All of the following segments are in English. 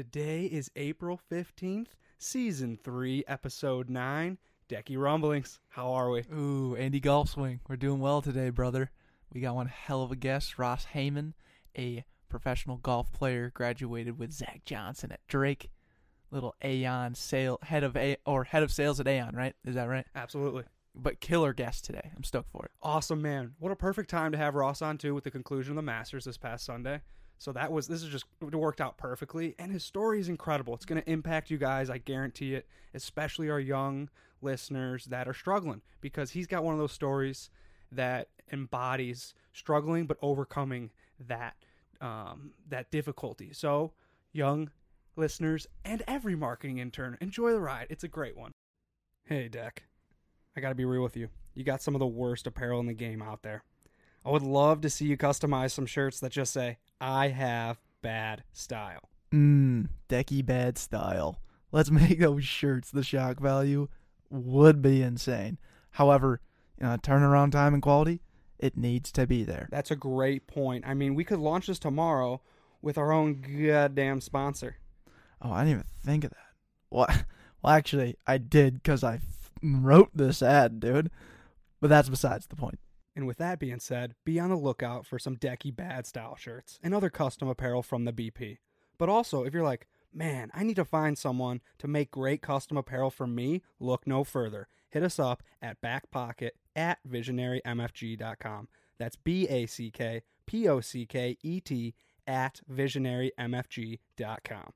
Today is April 15th, season 3, episode 9. Decky Rumblings. How are we? Ooh, Andy Golf Swing. We're doing well today, brother. We got one hell of a guest, Ross Hamann, a professional golf player, graduated with Zach Johnson at Drake. Little Aon sale head of a or head of sales at Aon, right? Is that right? Absolutely. But killer guest today. I'm stoked for it. Awesome, man. What a perfect time to have Ross on, too, with the conclusion of the Masters this past Sunday. So that was, this is just, worked out perfectly. And his story is incredible. It's going to impact you guys, I guarantee it, especially our young listeners that are struggling, because he's got one of those stories that embodies struggling but overcoming that um, that difficulty. So, young listeners and every marketing intern, enjoy the ride. It's a great one. Hey, Deck. I got to be real with you. You got some of the worst apparel in the game out there. I would love to see you customize some shirts that just say, I have bad style. Mmm, Decky bad style. Let's make those shirts. The shock value would be insane. However, you know, turnaround time and quality, it needs to be there. That's a great point. I mean, we could launch this tomorrow with our own goddamn sponsor. Oh, I didn't even think of that. Well, well actually, I did because I f- wrote this ad, dude. But that's besides the point. And with that being said, be on the lookout for some Decky Bad style shirts and other custom apparel from the BP. But also, if you're like, man, I need to find someone to make great custom apparel for me, look no further. Hit us up at backpocket at visionarymfg.com. That's B A C K P O C K E T at visionarymfg.com.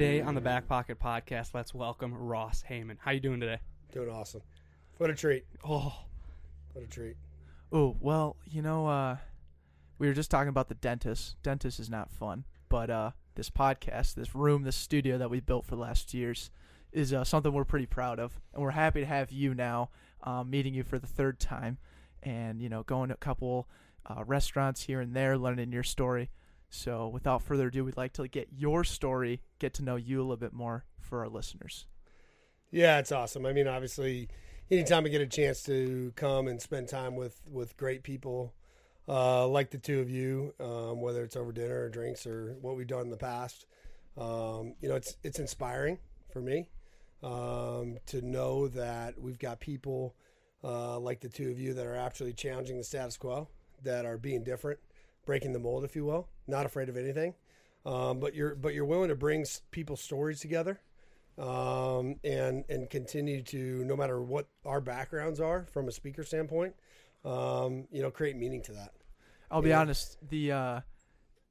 Today on the Back Pocket Podcast, let's welcome Ross Hamann. How you doing today? Doing awesome. What a treat. Oh, What a treat. Oh, well, you know, uh, we were just talking about the dentist. Dentist is not fun, but uh, this podcast, this room, this studio that we built for the last years is uh, something we're pretty proud of. And we're happy to have you now, um, meeting you for the third time and, you know, going to a couple uh, restaurants here and there, learning your story. So without further ado, we'd like to get your story, get to know you a little bit more for our listeners. Yeah, it's awesome. I mean, obviously, anytime I get a chance to come and spend time with with great people uh, like the two of you, um, whether it's over dinner or drinks or what we've done in the past, um, you know, it's it's inspiring for me um, to know that we've got people uh, like the two of you that are actually challenging the status quo, that are being different, breaking the mold, if you will, not afraid of anything. Um, but you're but you're willing to bring people's stories together um, and and continue to no matter what our backgrounds are from a speaker standpoint, um, you know, create meaning to that. I'll be Yeah. honest, the uh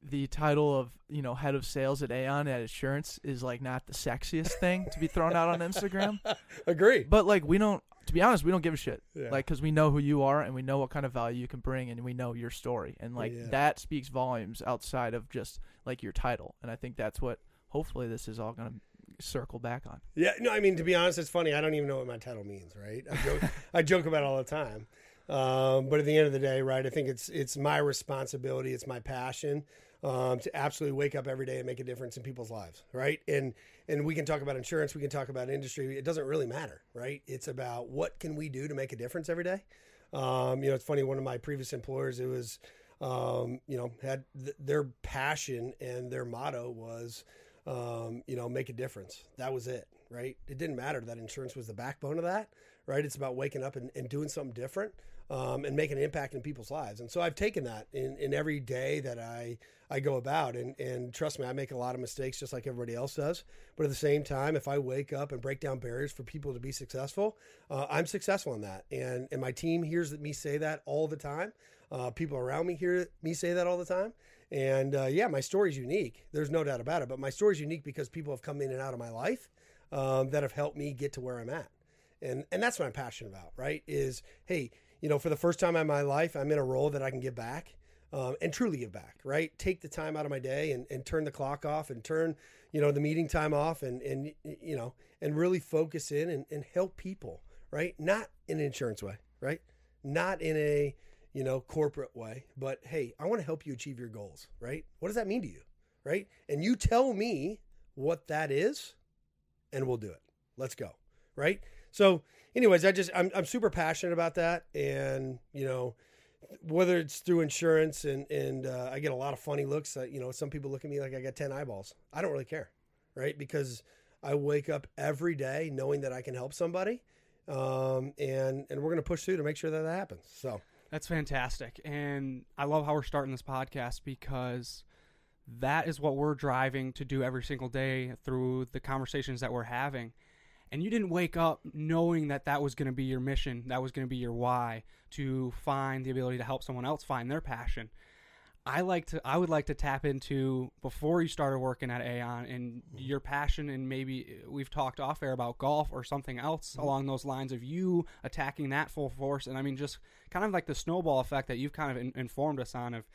the title of, you know, head of sales at Aon at Assurance is like not the sexiest thing to be thrown out on Instagram. Agree. But like we don't to be honest, we don't give a shit. Yeah. Like cuz we know who you are and we know what kind of value you can bring and we know your story. And like Yeah. that speaks volumes outside of just like your title. And I think that's what hopefully this is all going to circle back on. Yeah, no, I mean to be honest, it's funny. I don't even know what my title means, right? I joke, I joke about it all the time. Um, but at the end of the day, right, I think it's it's my responsibility, it's my passion um, to absolutely wake up every day and make a difference in people's lives, right? And and we can talk about insurance, we can talk about industry. It doesn't really matter, right? It's about what can we do to make a difference every day. Um, you know, it's funny. One of my previous employers, it was, um, you know, had th- their passion and their motto was, um, you know, make a difference. That was it, right? It didn't matter that insurance was the backbone of that, right? It's about waking up and, and doing something different um, and making an impact in people's lives. And so I've taken that in, in every day that I I go about. And, and trust me, I make a lot of mistakes just like everybody else does. But at the same time, if I wake up and break down barriers for people to be successful, uh, I'm successful in that. And, and my team hears me say that all the time. Uh, people around me hear me say that all the time. And uh, yeah, my story's unique. There's no doubt about it. But my story's unique because people have come in and out of my life um, that have helped me get to where I'm at. And and that's what I'm passionate about, right? Is hey, you know, for the first time in my life, I'm in a role that I can give back um, and truly give back, right? Take the time out of my day and, and turn the clock off and turn, you know, the meeting time off and, and you know, and really focus in and, and help people, right? Not in an insurance way, right? Not in a, you know, corporate way. But hey, I want to help you achieve your goals, right? What does that mean to you, right? And you tell me what that is, and we'll do it. Let's go, right? So, anyways, I just I'm I'm super passionate about that, and you know, whether it's through insurance and and uh, I get a lot of funny looks. Uh, you know, some people look at me like I got ten eyeballs. I don't really care, right? Because I wake up every day knowing that I can help somebody, um, and and we're gonna push through to make sure that that happens. So. That's fantastic. And I love how we're starting this podcast because that is what we're driving to do every single day through the conversations that we're having. And you didn't wake up knowing that that was going to be your mission, that was going to be your why to find the ability to help someone else find their passion. I like to I would like to tap into before you started working at Aon and mm-hmm. your passion and maybe uh, we've talked off air about golf or something else mm-hmm. along those lines of you attacking that full force and I mean just kind of like the snowball effect that you've kind of in, informed us on of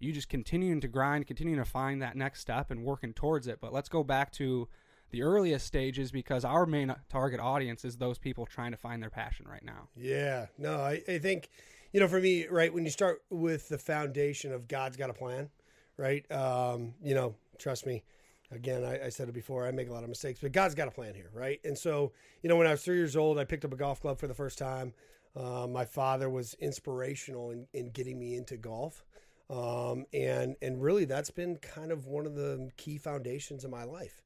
you just continuing to grind, continuing to find that next step and working towards it. But let's go back to the earliest stages because our main target audience is those people trying to find their passion right now. Yeah, no, I, I think, you know, for me, right, when you start with the foundation of God's got a plan, right? Um, you know, trust me, again, I, I said it before, I make a lot of mistakes, but God's got a plan here, right? And so, you know, when I was three years old, I picked up a golf club for the first time. Uh, my father was inspirational in, in getting me into golf. Um, and, and really that's been kind of one of the key foundations of my life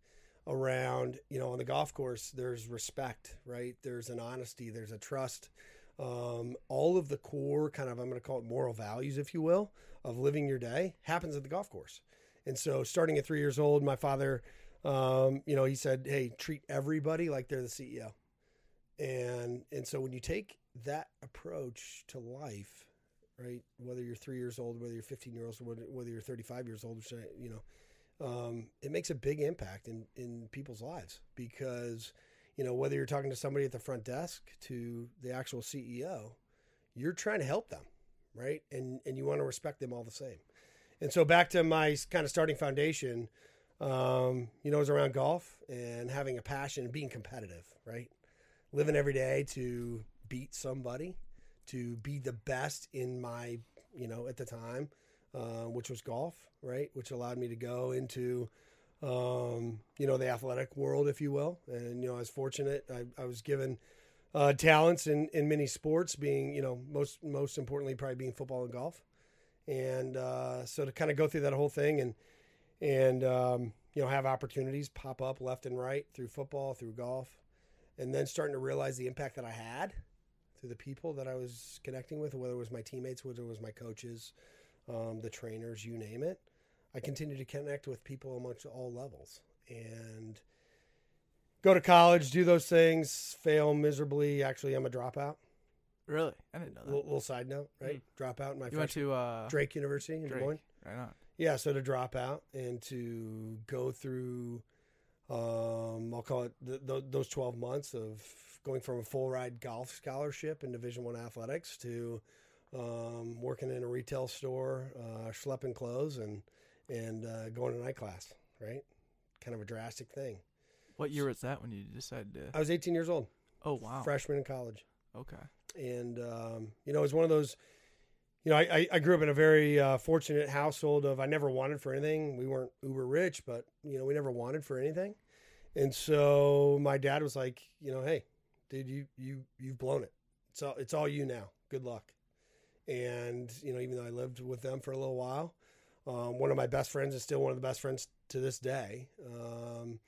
around, you know, on the golf course, there's respect, right? There's an honesty, there's a trust. Um, all of the core kind of, I'm going to call it moral values, if you will, of living your day happens at the golf course. And so starting at three years old, my father, um, you know, he said, Hey, treat everybody like they're the CEO. And, and so when you take that approach to life, right, whether you're three years old, whether you're 15 years old, whether, you're 35 years old, you know, um, it makes a big impact in, in people's lives because, you know, whether you're talking to somebody at the front desk to the actual CEO, you're trying to help them, right? And and you want to respect them all the same. And so back to my kind of starting foundation, um, you know, it was around golf and having a passion and being competitive, right? Living every day to beat somebody, to be the best in my, you know, at the time, uh, which was golf, right? Which allowed me to go into, um, you know, the athletic world, if you will. And, you know, I was fortunate. I, I was given uh, talents in, in many sports, being, you know, most, most importantly, probably being football and golf. And uh, so to kind of go through that whole thing and, and, um, you know, have opportunities pop up left and right through football, through golf, and then starting to realize the impact that I had through the people that I was connecting with, whether it was my teammates, whether it was my coaches, um, the trainers, you name it. I continue to connect with people amongst all levels and go to college, do those things, fail miserably. Actually, I'm a dropout. Really? I didn't know that. Little, little side note, right? Drop out in my you went to uh, Drake University in Des Drake. Moines. Right on. Yeah, so to drop out and to go through, um, I'll call it th- th- those twelve months of going from a full ride golf scholarship in Division One athletics to um, working in a retail store, uh, schlepping clothes, and and uh, going to night class. Right, kind of a drastic thing. What year was that when you decided to? I was 18 years old, Oh wow. freshman in college. Okay. and um, you know, it was one of those. You know, I, I- I grew up in a very uh, fortunate household of I never wanted for anything. We weren't uber rich, but you know, we never wanted for anything. And so my dad was like, you know, hey, dude, you you you've blown it. It's all it's all you now. Good luck. And you know, even though I lived with them for a little while, um, one of my best friends is still one of the best friends to this day. Um,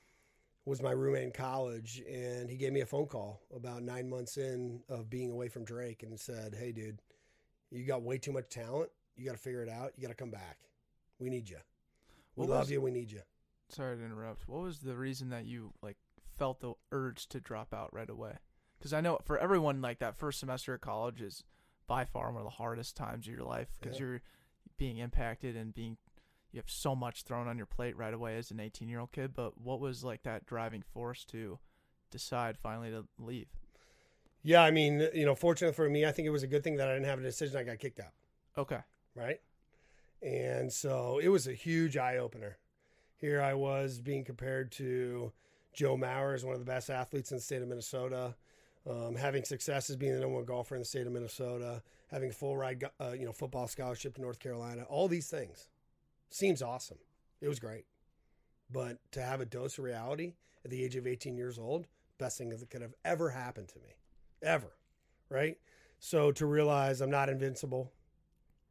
was my roommate in college, and he gave me a phone call about nine months in of being away from Drake, and said, "Hey, dude, you got way too much talent. You got to figure it out. You got to come back. We need you. We What love was- you. We need you." Sorry to interrupt. What was the reason that you like felt the urge to drop out right away? Because I know for everyone, like that first semester of college is by far one of the hardest times of your life because Yeah. you're being impacted and being you have so much thrown on your plate right away as an 18 year old kid. But what was like that driving force to decide finally to leave? Yeah, I mean, you know, fortunately for me, I think it was a good thing that I didn't have a decision. I got kicked out. Okay. right? And so it was a huge eye opener. Here I was being compared to Joe Mauer as one of the best athletes in the state of Minnesota. Um, having success as being the number one golfer in the state of Minnesota, having a full ride, uh, you know, football scholarship to North Carolina, all these things seems awesome. It was great, but to have a dose of reality at the age of 18 years old, best thing that could have ever happened to me, ever, right? So to realize I'm not invincible,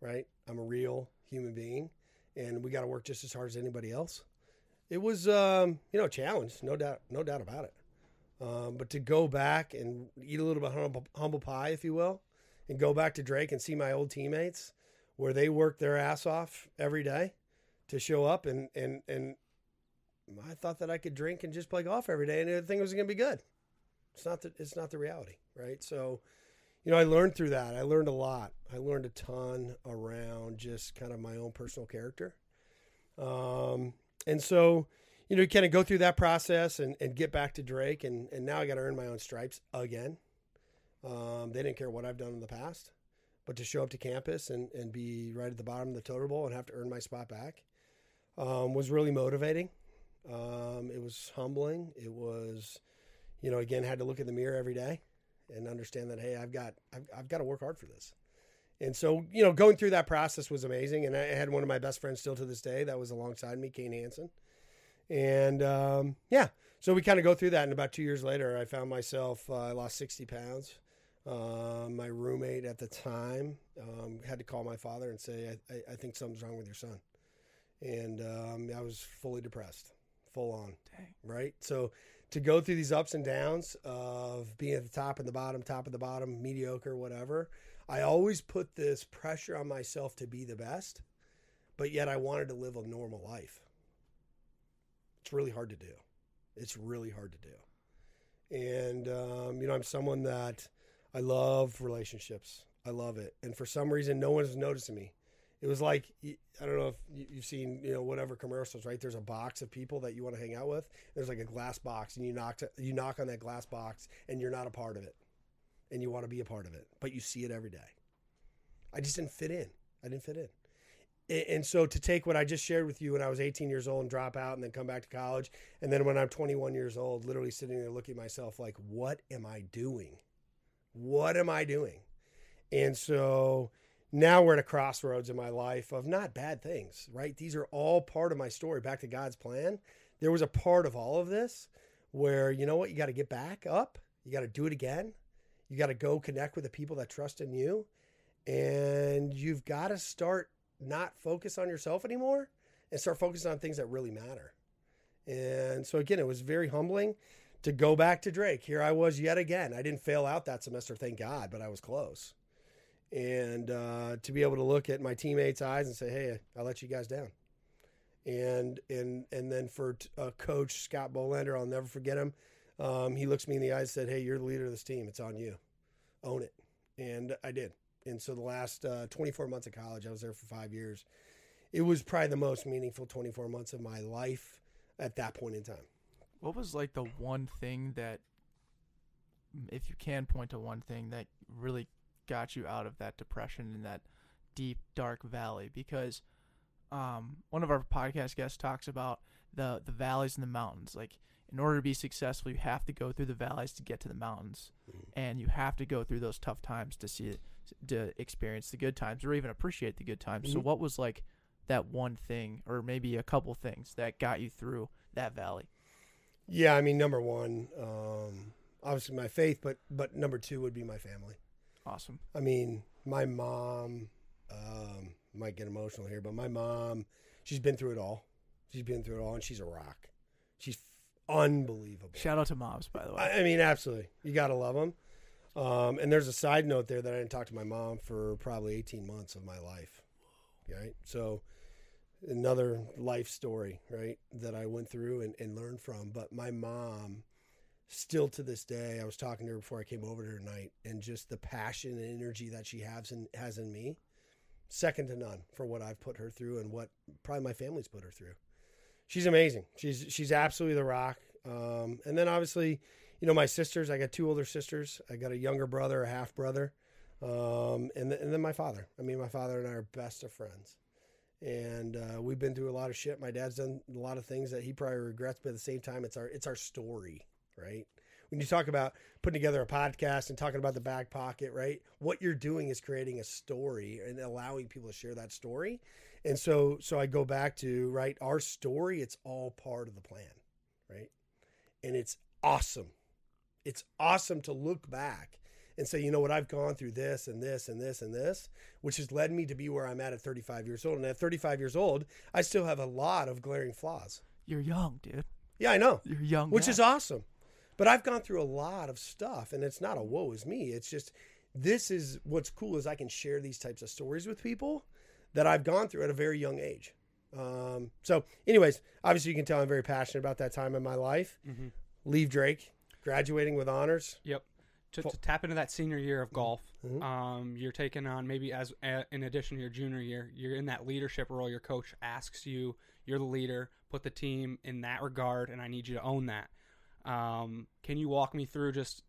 right? I'm a real human being, and we got to work just as hard as anybody else. It was, um, you know, a challenge, no doubt, no doubt about it. Um, but to go back and eat a little bit of humble, humble pie, if you will, and go back to Drake and see my old teammates where they worked their ass off every day to show up and and and I thought that I could drink and just play golf every day and everything was going to be good. It's not the it's not the reality, right? So, you know, I learned through that. I learned a lot. I learned a ton around just kind of my own personal character. Um, and so, you know, kind of go through that process and, and get back to Drake and, and now I got to earn my own stripes again. Um, they didn't care what I've done in the past, but to show up to campus and, and be right at the bottom of the total bowl and have to earn my spot back um, was really motivating. Um, it was humbling. It was, you know, again, had to look in the mirror every day and understand that, hey, I've got, I've, I've got to work hard for this. And so, you know, going through that process was amazing. And I had one of my best friends still to this day that was alongside me, Kane Hansen. And um, yeah, so we kind of go through that. And about two years later, I found myself, uh, I lost 60 pounds. Um, my roommate at the time um, had to call my father and say, I, I, I think something's wrong with your son. And um, I was fully depressed, full on Dang. right? So to go through these ups and downs of being at the top and the bottom, top of the bottom, mediocre, whatever, I always put this pressure on myself to be the best, but yet I wanted to live a normal life. It's really hard to do. It's really hard to do. And, um, you know, I'm someone that I love relationships. I love it. And for some reason, no one is noticing me. It was like I don't know if you- you've seen you know whatever commercials, right? There's a box of people that you want to hang out with. There's like a glass box, and you knock to, you knock on that glass box, and you're not a part of it, and you want to be a part of it, but you see it every day. I just didn't fit in. I didn't fit in. And so to take what I just shared with you when I was 18 years old and drop out and then come back to college, and then when I'm 21 years old, literally sitting there looking at myself like, what am I doing? What am I doing? And so now we're at a crossroads in my life of not bad things, right? These are all part of my story. Back to God's plan. There was a part of all of this where, you know what, you got to get back up. You got to do it again. You got to go connect with the people that trust in you. And you've got to start not focus on yourself anymore and start focusing on things that really matter. And so, again, it was very humbling to go back to Drake. Here I was yet again. I didn't fail out that semester, thank God, but I was close and uh, to be able to look at my teammates' eyes and say, "Hey, I let you guys down," and and and then for uh, Coach Scott Bolander, I'll never forget him. Um, he looks me in the eyes and said, "Hey, you're the leader of this team. It's on you. Own it." And I did. And so the last uh, 24 months of college, I was there for five years. It was probably the most meaningful 24 months of my life at that point in time. What was like the one thing that, if you can point to one thing that really got you out of that depression and that deep dark valley? Because um, one of our podcast guests talks about the the valleys and the mountains. Like in order to be successful, you have to go through the valleys to get to the mountains, and you have to go through those tough times to see it, to experience the good times or even appreciate the good times. So, Mhm. what was like that one thing, or maybe a couple things that got you through that valley? Yeah, I mean, number one, um, obviously my faith, but but number two would be my family. Awesome. I mean, my mom um, might get emotional here, but my mom, she's been through it all. She's been through it all, and she's a rock. She's f- unbelievable. Shout out to moms, by the way. I, I mean, absolutely. You got to love them. Um, and there's a side note there that I didn't talk to my mom for probably 18 months of my life. Right. So, another life story, right, that I went through and, and learned from. But my mom, still to this day, I was talking to her before I came over to her tonight, and just the passion and energy that she has in, has in me, second to none for what I've put her through and what probably my family's put her through. She's amazing. She's she's absolutely the rock. Um, and then obviously, you know, my sisters. I got two older sisters. I got a younger brother, a half brother, um, and th- and then my father. I mean, my father and I are best of friends, and uh, we've been through a lot of shit. My dad's done a lot of things that he probably regrets, but at the same time, it's our it's our story, right? when you talk about putting together a podcast and talking about the back pocket, right? What you're doing is creating a story and allowing people to share that story. And so, so I go back to right our story. It's all part of the plan, right? And it's awesome. It's awesome to look back and say, you know what, I've gone through this and this and this and this, which has led me to be where I'm at at 35 years old. And at 35 years old, I still have a lot of glaring flaws. You're young, dude. Yeah, I know You're young. which guy. is awesome. But I've gone through a lot of stuff, and it's not a woe is me. It's just this is what's cool is I can share these types of stories with people that I've gone through at a very young age. Um, so, anyways, obviously you can tell I'm very passionate about that time in my life. Mhm. Leave Drake, graduating with honors. Yep. To, to tap into that senior year of golf, Mhm. um, you're taking on maybe as a, in addition to your junior year, you're in that leadership role. Your coach asks you, you're the leader, put the team in that regard, and I need you to own that. Um, can you walk me through just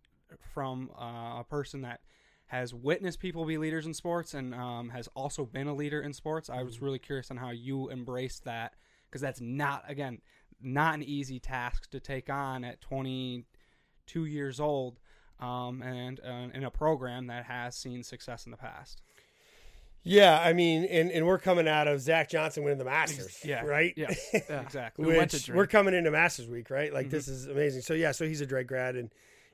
from uh, a person that has witnessed people be leaders in sports and um, has also been a leader in sports? I was really curious on how you embraced that because that's not again not an easy task to take on at 22 years old um, and uh, in a program that has seen success in the past. Yeah, I mean, and, and we're coming out of Zach Johnson winning the Masters, Yeah. right? Yeah, Yeah. exactly. We which Drake. we're coming into Masters Week, right? Like this is amazing. So yeah, so he's a Drake grad, and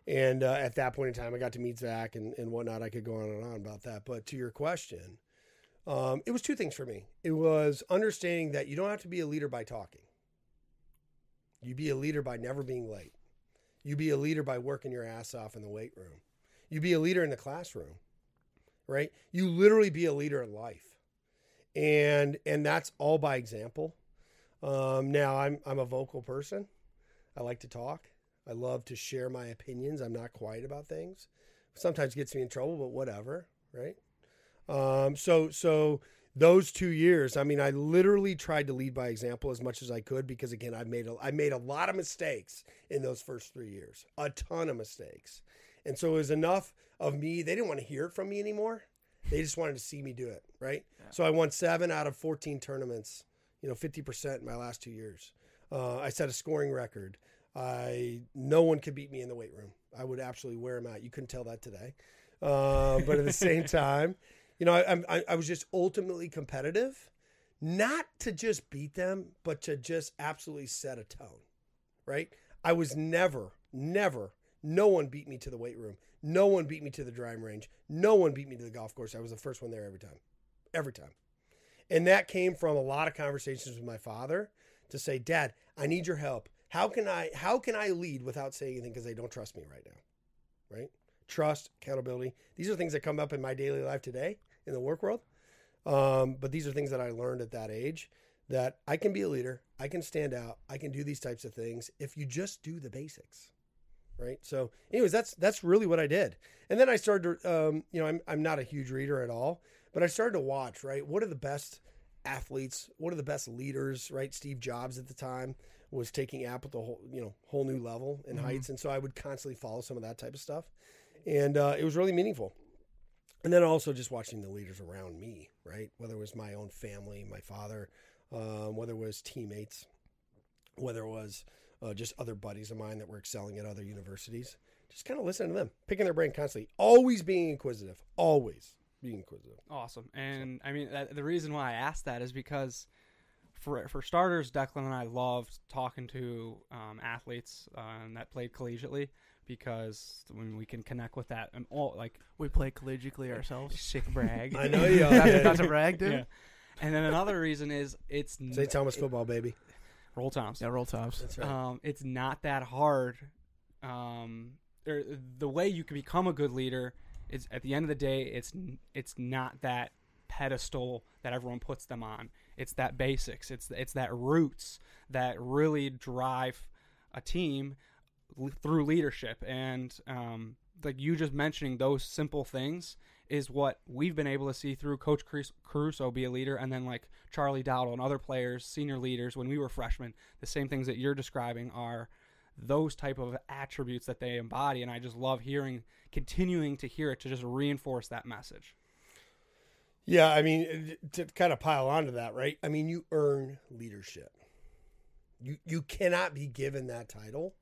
and uh, at that point in time, I got to meet Zach and and whatnot. I could go on and on about that, but to your question, um, it was two things for me. It was understanding that you don't have to be a leader by talking. You be a leader by never being late. You be a leader by working your ass off in the weight room. You be a leader in the classroom, right? You literally be a leader in life, and and that's all by example. Um, now I'm I'm a vocal person. I like to talk. I love to share my opinions. I'm not quiet about things. Sometimes gets me in trouble, but whatever, right? Um, so so those two years, I mean, I literally tried to lead by example as much as I could because again, I made a I made a lot of mistakes in those first three years, a ton of mistakes, and so it was enough of me. They didn't want to hear it from me anymore. They just wanted to see me do it, right? So I won seven out of fourteen tournaments you know, 50% in my last two years. Uh, I set a scoring record. I no one could beat me in the weight room. I would absolutely wear them out. You couldn't tell that today, uh, but at the same time, you know, I, I, I was just ultimately competitive, not to just beat them, but to just absolutely set a tone. Right? I was never, never. No one beat me to the weight room. No one beat me to the driving range. No one beat me to the golf course. I was the first one there every time, every time. And that came from a lot of conversations with my father to say, "Dad, I need your help. How can I how can I lead without saying anything because they don't trust me right now?" Right? Trust, accountability. These are things that come up in my daily life today in the work world. Um, but these are things that I learned at that age that I can be a leader, I can stand out, I can do these types of things if you just do the basics. Right. So, anyways, that's that's really what I did. And then I started to, um, you know, I'm I'm not a huge reader at all, but I started to watch. Right, what are the best athletes? What are the best leaders? Right, Steve Jobs at the time was taking Apple to a whole you know whole new level in heights, and so I would constantly follow some of that type of stuff, and uh, it was really meaningful. And then also just watching the leaders around me, right? Whether it was my own family, my father, um, whether it was teammates, whether it was uh, just other buddies of mine that were excelling at other universities. Just kind of listening to them, picking their brain constantly, always being inquisitive, always being inquisitive. Awesome. And I mean, that, the reason why I asked that is because, for for starters, Declan and I loved talking to um, athletes um, that played collegiately because when we can connect with that and all like We play collegially ourselves. sick brag. I know you all That's, that's a brag, dude. yeah. And then another reason is it's St. Thomas football, baby. roll toms. Yeah, roll tops. That's right. Um, it's not that hard. Um, or the way you can become a good leader is at the end of the day, it's it's not that pedestal that everyone puts them on. It's that basics. It's it's that roots that really drive a team through leadership. And um, like you just mentioning those simple things is what we've been able to see through Coach Caruso be a leader, and then like Charlie Dowdle and other players, senior leaders when we were freshmen. The same things that you're describing are those type of attributes that they embody, and I just love hearing, continuing to hear it to just reinforce that message. Yeah, I mean, to kind of pile onto that, right? I mean, you earn leadership. You you cannot be given that title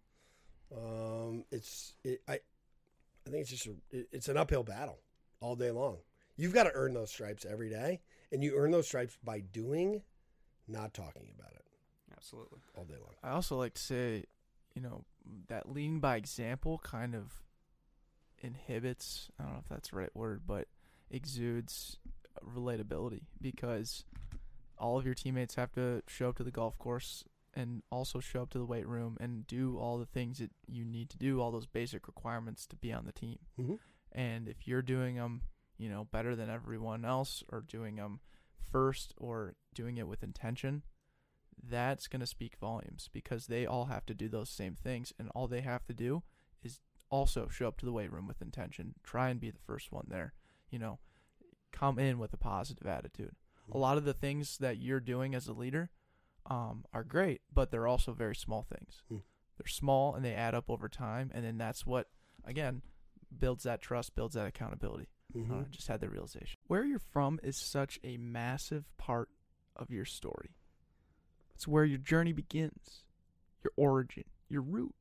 Um, it's it, I, I think it's just a, it, it's an uphill battle all day long. You've got to earn those stripes every day, and you earn those stripes by doing, not talking about it Absolutely. all day long. I also like to say, you know, that leading by example kind of inhibits, I don't know if that's the right word, but exudes relatability because all of your teammates have to show up to the golf course and also show up to the weight room and do all the things that you need to do, all those basic requirements to be on the team. Mhm. And if you're doing them, you know, better than everyone else or doing them first or doing it with intention, that's going to speak volumes because they all have to do those same things and all they have to do is also show up to the weight room with intention try and be the first one there you know come in with a positive attitude a lot of the things that you're doing as a leader um, are great but they're also very small things Hmm. they're small and they add up over time and then that's what again builds that trust builds that accountability Mhm. uh, just had the realization. Where you're from is such a massive part of your story. It's where your journey begins, your origin, your root.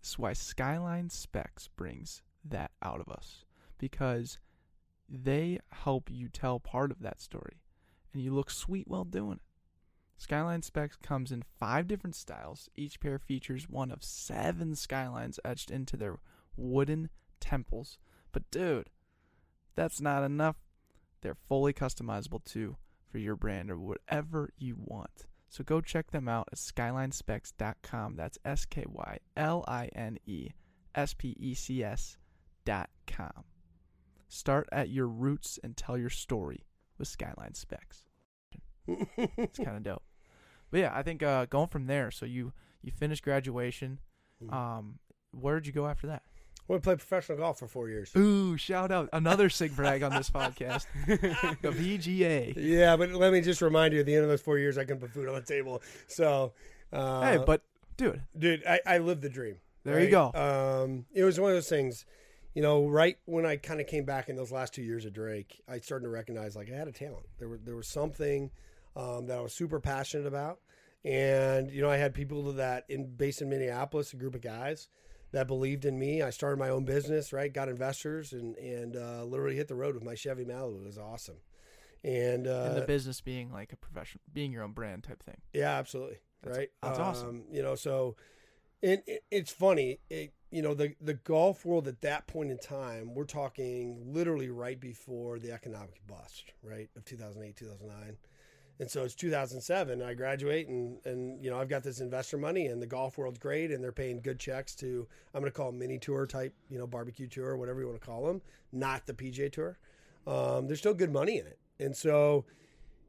This is why Skyline Specs brings that out of us because they help you tell part of that story, and you look sweet while doing it. Skyline Specs comes in five different styles. Each pair features one of seven skylines etched into their wooden temples. But dude, that's not enough. They're fully customizable too for your brand or whatever you want. So go check them out at skylinespecs.com. That's S K Y L I N E S P E C S dot com. Start at your roots and tell your story with Skyline Specs. It's kind of dope. But yeah, I think uh, going from there. So you you finished graduation. Mhm. Um, where did you go after that? We played professional golf for four years. Ooh, shout out another sig brag on this podcast. the VGA. Yeah, but let me just remind you, at the end of those four years, I can put food on the table. So, uh, Hey, but dude, dude, I, I lived the dream. There you go. Um, it was one of those things, you know, right when I kind of came back in those last two years of Drake, I started to recognize like I had a talent. There were there was something um, that I was super passionate about, and you know, I had people that in based in Minneapolis, a group of guys that believed in me. I started my own business, right? Got investors and and uh, literally hit the road with my Chevy Malibu. It was awesome, and, uh, and the business being like a profession, being your own brand type thing. yeah, absolutely. That's- right. that's awesome. Um, You know, so it, it, it's funny. It, you know, the the golf world at that point in time, we're talking literally right before the economic bust, right of 2008, 2009. And so it's 2007. I graduate, and and you know I've got this investor money, and the golf world's great, and they're paying good checks to I'm going to call them mini tour type, you know, barbecue tour, whatever you want to call them, not the PGA tour. Um, there's still good money in it, and so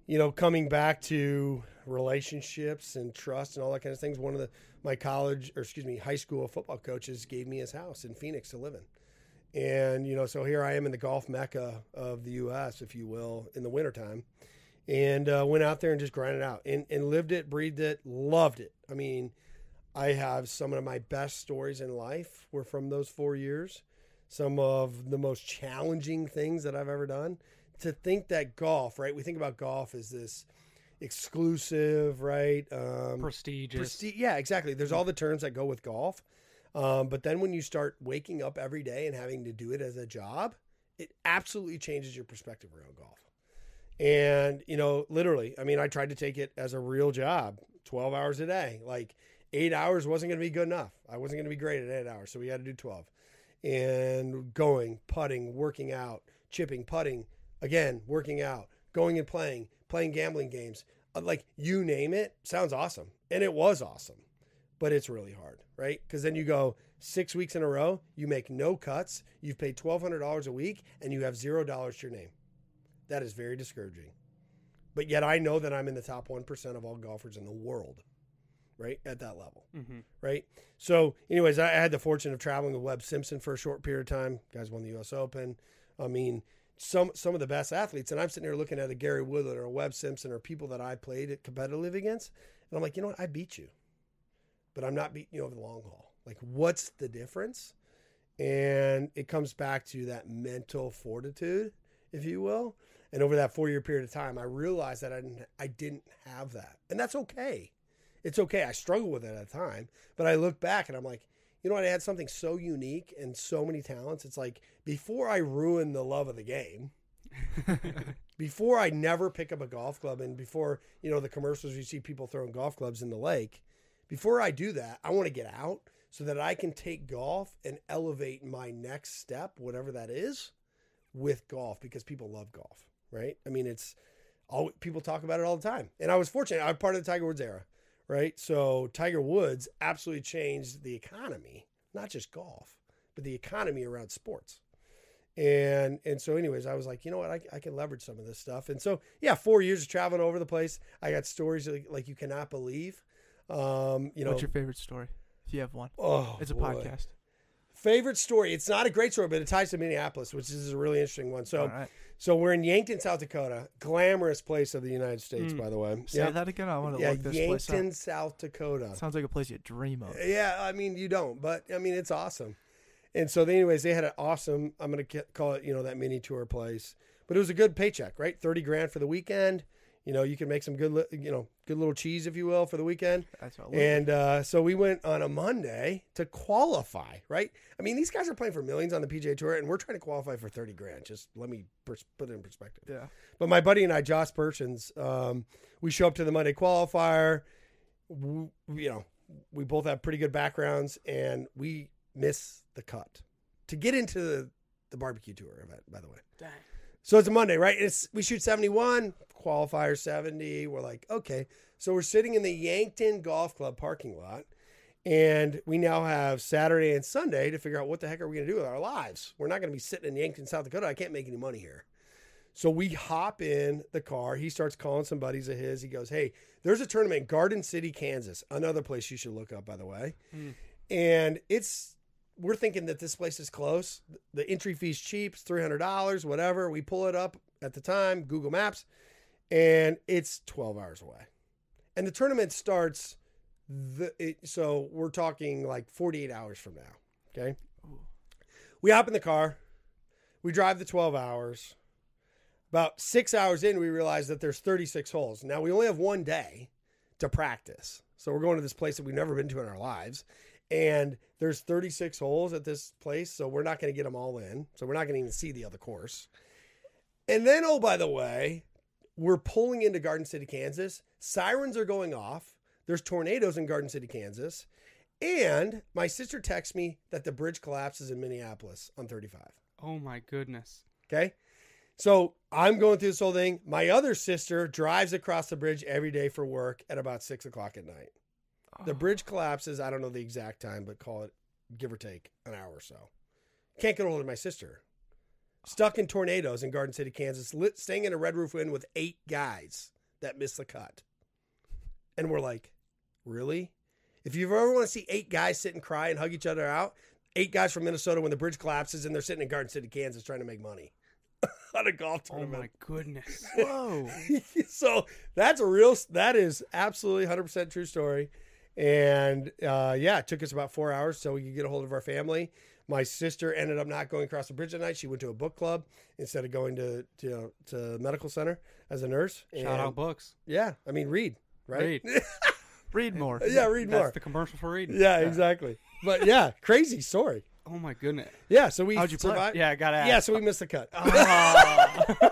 you know, coming back to relationships and trust and all that kind of things. One of the my college or excuse me, high school football coaches gave me his house in Phoenix to live in. And, you know, so here I am in the golf mecca of the US, if you will, in the wintertime. And uh, went out there and just grinded out and, and lived it, breathed it, loved it. I mean, I have some of my best stories in life were from those four years. Some of the most challenging things that I've ever done. To think that golf, right? We think about golf as this exclusive, right? Um, Prestigious. Presti- yeah, exactly. There's all the terms that go with golf. Um, but then when you start waking up every day and having to do it as a job, it absolutely changes your perspective around golf. And, you know, literally, I mean, I tried to take it as a real job 12 hours a day. Like eight hours wasn't going to be good enough. I wasn't going to be great at eight hours. So we had to do 12. And going, putting, working out, chipping, putting, again, working out, going and playing, playing gambling games. Uh, Like you name it, sounds awesome. And it was awesome but it's really hard, right? Because then you go six weeks in a row, you make no cuts, you've paid twelve hundred dollars a week, and you have zero dollars to your name. That is very discouraging. But yet I know that I'm in the top one percent of all golfers in the world, right? At that level, hmm right? So, anyways, I had the fortune of traveling with Webb Simpson for a short period of time. Guys won the U.S. Open. I mean, some some of the best athletes, and I'm sitting here looking at a Gary Woodland or a Webb Simpson or people that I played it competitively against, and I'm like, you know what? I beat you but I'm not beating you over the long haul. Like, what's the difference? And it comes back to that mental fortitude, if you will. And over that four year period of time, I realized that I didn't, I didn't have that. And that's okay. It's okay. I struggled with it at the time, but I look back and I'm like, you know what? I had something so unique and so many talents. It's like before I ruin the love of the game, before I never pick up a golf club, and before you know the commercials you see people throwing golf clubs in the lake, before I do that, I want to get out so that I can take golf and elevate my next step, whatever that is, with golf because people love golf, right? I mean, it's all people talk about it all the time. And I was fortunate; I'm part of the Tiger Woods era, right? So Tiger Woods absolutely changed the economy, not just golf, but the economy around sports. And and so, anyways, I was like, you know what, I, I can leverage some of this stuff. And so, yeah, four years of traveling over the place. I got stories like, like you cannot believe. Um, you know, What's your favorite story? If you have one, oh, it's a boy. podcast. Favorite story. It's not a great story, but it ties to Minneapolis, which is a really interesting one. So, right. So we're in Yankton, South Dakota, glamorous place of the United States, Mm. by the way. Say that again. I want to yeah, look this place up. Yankton, South Dakota. Sounds like a place you dream of. Yeah, I mean you don't, but I mean it's awesome. And so, anyways, they had an awesome. I'm gonna call it, you know, that mini tour place. But it was a good paycheck, right? Thirty grand for the weekend. You know, you can make some good, li- you know, good little cheese, if you will, for the weekend. That's what And uh, so we went on a Monday to qualify, right? I mean, these guys are playing for millions on the PGA Tour, and we're trying to qualify for 30 grand. Just let me pers- put it in perspective. yeah. But my buddy and I, Josh Pershins, um, we show up to the Monday qualifier. W- you know, we both have pretty good backgrounds, and we miss the cut to get into the, the barbecue tour event. By the way, Dang. So it's a Monday, right? It's we shoot seventy one, qualifier seventy. We're like, okay, so we're sitting in the Yankton Golf Club parking lot, and we now have Saturday and Sunday to figure out what the heck are we going to do with our lives. We're not going to be sitting in Yankton, South Dakota. I can't make any money here. So we hop in the car. He starts calling some buddies of his. He goes, Hey, there's a tournament Garden City, Kansas. Another place you should look up, by the way. Hmm. And it's, we're thinking that this place is close. The entry fee's cheap, it's $300, whatever. We pull it up at the time, Google Maps, and it's 12 hours away. And the tournament starts, the, it, so we're talking like 48 hours from now. Okay. We hop in the car, we drive the 12 hours. About six hours in, we realize that there's 36 holes. Now we only have one day to practice. So we're going to this place that we've never been to in our lives. And there's 36 holes at this place. So we're not going to get them all in. So we're not going to even see the other course. And then, oh, by the way, we're pulling into Garden City, Kansas. Sirens are going off. There's tornadoes in Garden City, Kansas. And my sister texts me that the bridge collapses in Minneapolis on 35. Oh my goodness. Okay. So I'm going through this whole thing. My other sister drives across the bridge every day for work at about six o'clock at night. The bridge collapses. I don't know the exact time, but call it give or take an hour or so. Can't get hold of my sister. Stuck in tornadoes in Garden City, Kansas, lit, staying in a red roof inn with eight guys that missed the cut. And we're like, really? If you ever want to see eight guys sit and cry and hug each other out, eight guys from Minnesota when the bridge collapses and they're sitting in Garden City, Kansas trying to make money on a golf tournament. Oh my goodness. Whoa. so that's a real that is absolutely 100% true story and uh, yeah it took us about four hours so we could get a hold of our family my sister ended up not going across the bridge that night she went to a book club instead of going to to, to medical center as a nurse Shout And, out books. yeah i mean read right Read. Read more. yeah read That's more the commercial for reading. yeah exactly but yeah crazy story Oh my goodness. yeah so we How'd you play? Yeah, I gotta ask. yeah so we missed the cut Ah.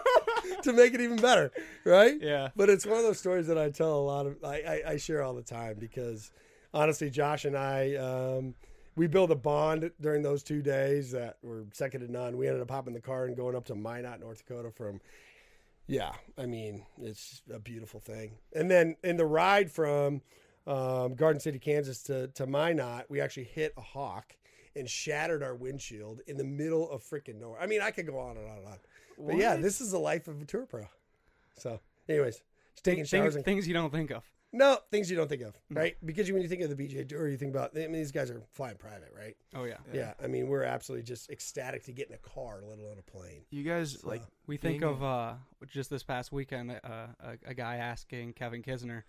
to make it even better right yeah. But it's one of those stories that I tell a lot of, I, I, I share all the time because honestly, Josh and I, um, we built a bond during those two days that were second to none. We ended up hopping the car and going up to Minot, North Dakota from, yeah, I mean, it's a beautiful thing. And then in the ride from um, Garden City, Kansas to, to Minot, we actually hit a hawk and shattered our windshield in the middle of freaking nowhere. I mean, I could go on and on and on. But yeah, this is the life of a tour pro. So, anyways, just taking Things, showers and things you don't think of. no things you don't think of, right? Because you, when you think of the PGA Tour, you think about. I mean, these guys are flying private, right? Oh yeah. Yeah. I mean, we're absolutely just ecstatic to get in a car, let alone a plane. You guys like We think Being- of uh, just this past weekend, uh, a, a guy asking Kevin Kisner.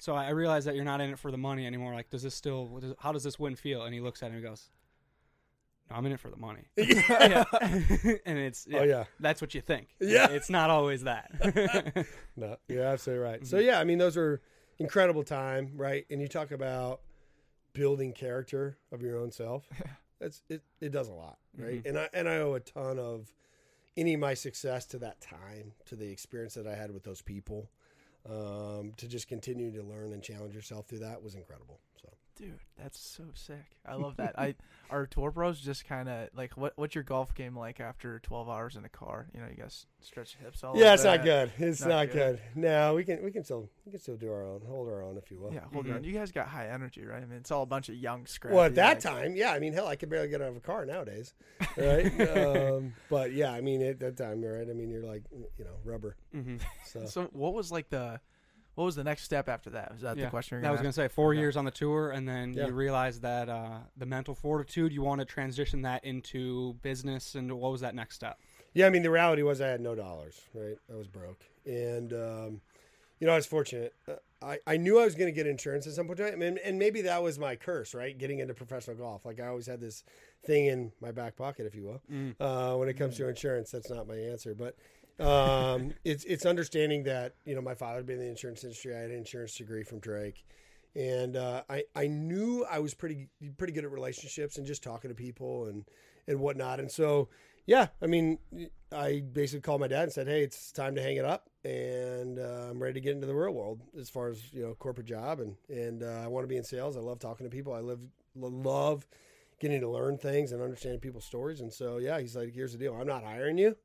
So I realize that you're not in it for the money anymore. Like, does this still? does- How does this win feel? And he looks at him and goes, "No, I'm in it for the money." yeah. and it's yeah, Oh yeah, that's what you think. Yeah. it's not always that. no, you're absolutely right. Mm-hmm. So yeah, I mean, those are incredible time, right? And you talk about building character of your own self. That's it. It does a lot, right? And I and I owe a ton of any of my success to that time, to the experience that I had with those people. Um, to just continue to learn and challenge yourself through that was incredible. So Dude, that's so sick. I love that. I our tour bros just kind of like what what's your golf game like after 12 hours in a car? You know, you guys stretch your hips all yeah, of it's not good. It's Not not, good. good. No, we can we can still we can still do our own, hold our own if you will. Yeah, hold on. You guys got high energy, right? I mean, it's all a bunch of young scrappy. Well, at that like- time, yeah. I mean, hell, I could barely get out of a car nowadays, right? um, but yeah, I mean, at that time, right? I mean, you're like, you know, rubber. Mm-hmm. So, So what was like the what was the next step after that? Was that the question you're That was gonna gonna say four Okay. years on the tour, and then Yeah. you realized that uh, the mental fortitude you want to transition that into business. And what was that next step? yeah, I mean, the reality was I had no dollars, right? I was broke, and um, you know, I was fortunate. Uh, I I knew I was going to get insurance at some point, in time, and, and maybe that was my curse, right? Getting into professional golf, like I always had this thing in my back pocket, if you will. Mm. uh, when it comes to insurance. That's not my answer, but um, it's it's understanding that you know my father had been in the insurance industry. I had an insurance degree from Drake, and uh, I I knew I was pretty pretty good at relationships and just talking to people and and whatnot. And so yeah, I mean, I basically called my dad and said, hey, it's time to hang it up, and uh, I'm ready to get into the real world as far as you know corporate job and and uh, I want to be in sales. I love talking to people. I live love getting to learn things and understanding people's stories. And so, yeah, he's like, here's the deal. I'm not hiring you,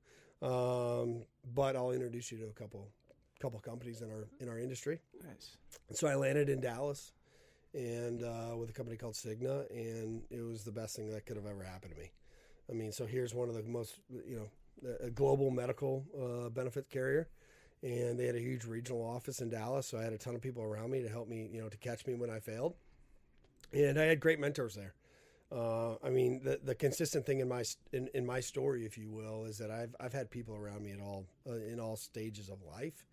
um, but I'll introduce you to a couple, couple companies in our, in our industry. Nice. So I landed in Dallas and, uh, with a company called Cigna and it was the best thing that could have ever happened to me. I mean, so here's one of the most, you know, a global medical, uh, benefit carrier. And they had a huge regional office in Dallas. So I had a ton of people around me to help me, you know, to catch me when I failed. And I had great mentors there. Uh, I mean, the the consistent thing in my in, in my story, if you will, is that I've I've had people around me at all uh, in all stages of life,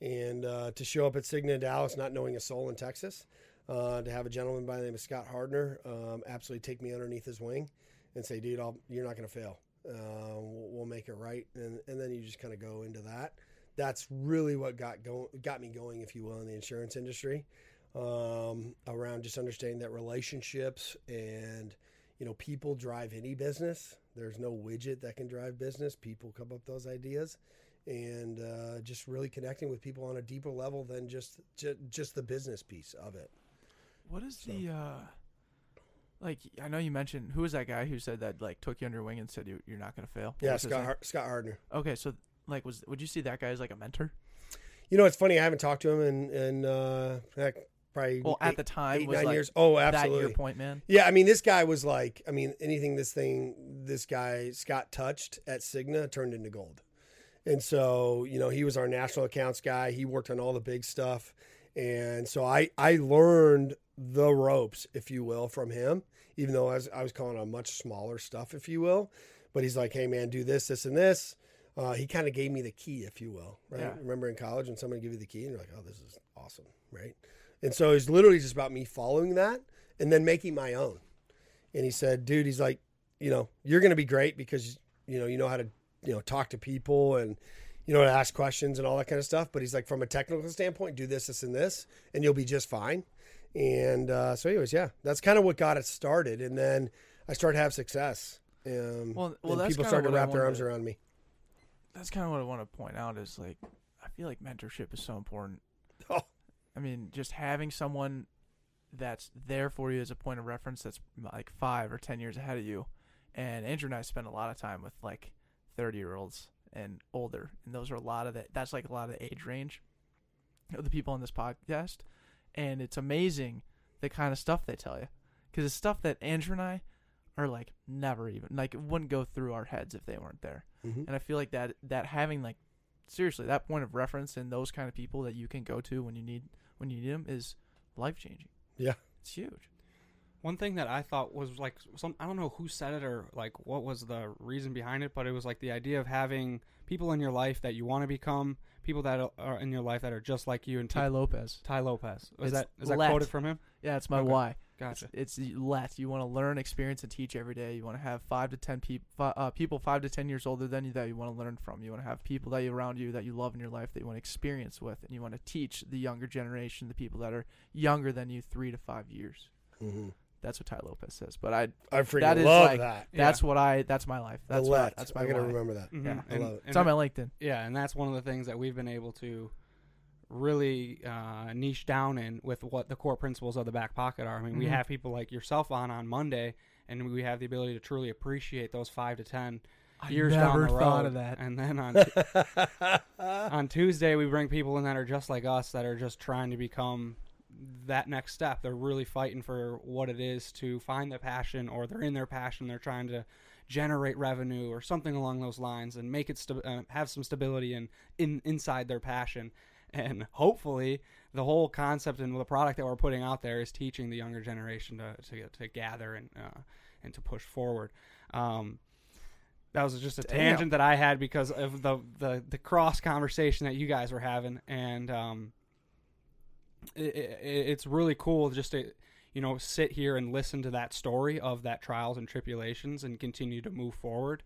and uh, to show up at Cigna Dallas, not knowing a soul in Texas, uh, to have a gentleman by the name of Scott Hardner um, absolutely take me underneath his wing, and say, "Dude, I'll, you're not going to fail. Uh, we'll, we'll make it right," and and then you just kind of go into that. That's really what got go got me going, if you will, in the insurance industry um, around just understanding that relationships and you know people drive any business. There's no widget that can drive business. People come up with those ideas, and uh, just really connecting with people on a deeper level than just ju- just the business piece of it. What is So- the uh like I know you mentioned who was that guy who said that like took you under wing and said you you're not gonna fail? Yeah, Scott? Har- Scott Hardner. Okay, so like was would you see that guy as like a mentor? You know, it's funny. I haven't talked to him in in uh, heck, probably Well, at the time eight was nine like years. Oh, that absolutely. your point, man. Yeah, I mean, this guy was like, I mean, anything this thing, this guy Scott touched at Cigna turned into gold. And so, you know, he was our national accounts guy. He worked on all the big stuff. And so I, I learned the ropes, if you will, from him, even though I was, I was calling on much smaller stuff, if you will. But he's like, hey, man, do this, this, and this. Uh, he kind of gave me the key, if you will. Right. Yeah. Remember in college when somebody give you the key and you're like, oh, this is awesome. Right. And so it's literally just about me following that and then making my own. And he said, dude, he's like, you know, you're going to be great because, you know, you know how to, you know, talk to people and, you know, to ask questions and all that kind of stuff. But he's like, from a technical standpoint, do this, this, and this, and you'll be just fine. And uh, so, anyways, yeah, that's kind of what got it started. And then I started to have success. Um, Well- well, and people started to wrap their arms to- around me. That's kind of what I want to point out is like I feel like mentorship is so important. Oh. I mean, just having someone that's there for you as a point of reference that's like five or ten years ahead of you. And Andrew and I spend a lot of time with like thirty year olds and older, and those are a lot of the that's like a lot of the age range of the people on this podcast. And it's amazing the kind of stuff they tell you because it's stuff that Andrew and I are like never even like it wouldn't go through our heads if they weren't there Mhm. and I feel like that that having like seriously that point of reference and those kind of people that you can go to when you need when you need them is life changing. Yeah. it's huge. One thing that I thought was like some I don't know who said it or like what was the reason behind it, but it was like the idea of having people in your life that you want to become, people that are in your life that are just like you. And Tai Lopez. Tai Lopez is It's that is that let. quoted from him? Yeah, it's my Okay. why. Gotcha. It's, it's let you want to learn, experience, and teach every day. You want to have five to ten people, uh, people five to ten years older than you that you want to learn from. You want to have people that you around you that you love in your life that you want to experience with, and you want to teach the younger generation, the people that are younger than you, three to five years. Mhm. That's what Tai Lopez says. But I I freaking That is love like- that. that's what I that's my life. That's the what, let. that's my I gotta why. remember that. Mhm. Yeah. I love it. and It's on my LinkedIn. Yeah, and that's one of the things that we've been able to really uh, niche down in with what the core principles of the back pocket are. I mean, we Mhm. have people like yourself on on Monday, and we have the ability to truly appreciate those five to ten I years down the road. thought of that. And then on on Tuesday, we bring people in that are just like us, that are just trying to become that next step. They're really fighting for what it is to find the passion, or they're in their passion. They're trying to generate revenue or something along those lines, and make it sta- uh, have some stability in, in inside their passion. And hopefully, the whole concept and the product that we're putting out there is teaching the younger generation to to, to gather and uh, and to push forward. Um, that was just a Damn. tangent that I had because of the, the, the cross conversation that you guys were having, and um, it, it, it's really cool just to you know sit here and listen to that story of that trials and tribulations and continue to move forward.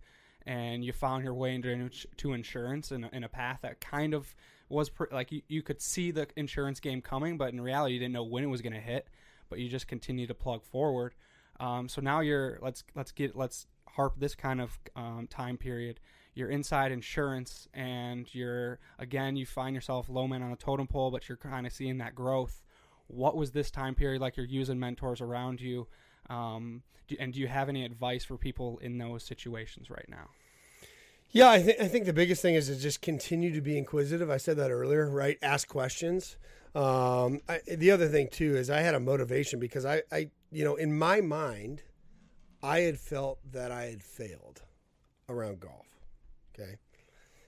And you found your way into to insurance in in a path that kind of was pr- like you, you could see the insurance game coming, but in reality, you didn't know when it was going to hit. But you just continue to plug forward. Um, so now you're let's let's get let's harp this kind of um, time period. You're inside insurance, and you're again you find yourself low man on a totem pole, but you're kind of seeing that growth. What was this time period like? You're using mentors around you, um, do, and do you have any advice for people in those situations right now? Yeah, I think I think the biggest thing is to just continue to be inquisitive. I said that earlier, right? Ask questions. Um, I, the other thing too is I had a motivation because I, I, you know, in my mind, I had felt that I had failed around golf. Okay,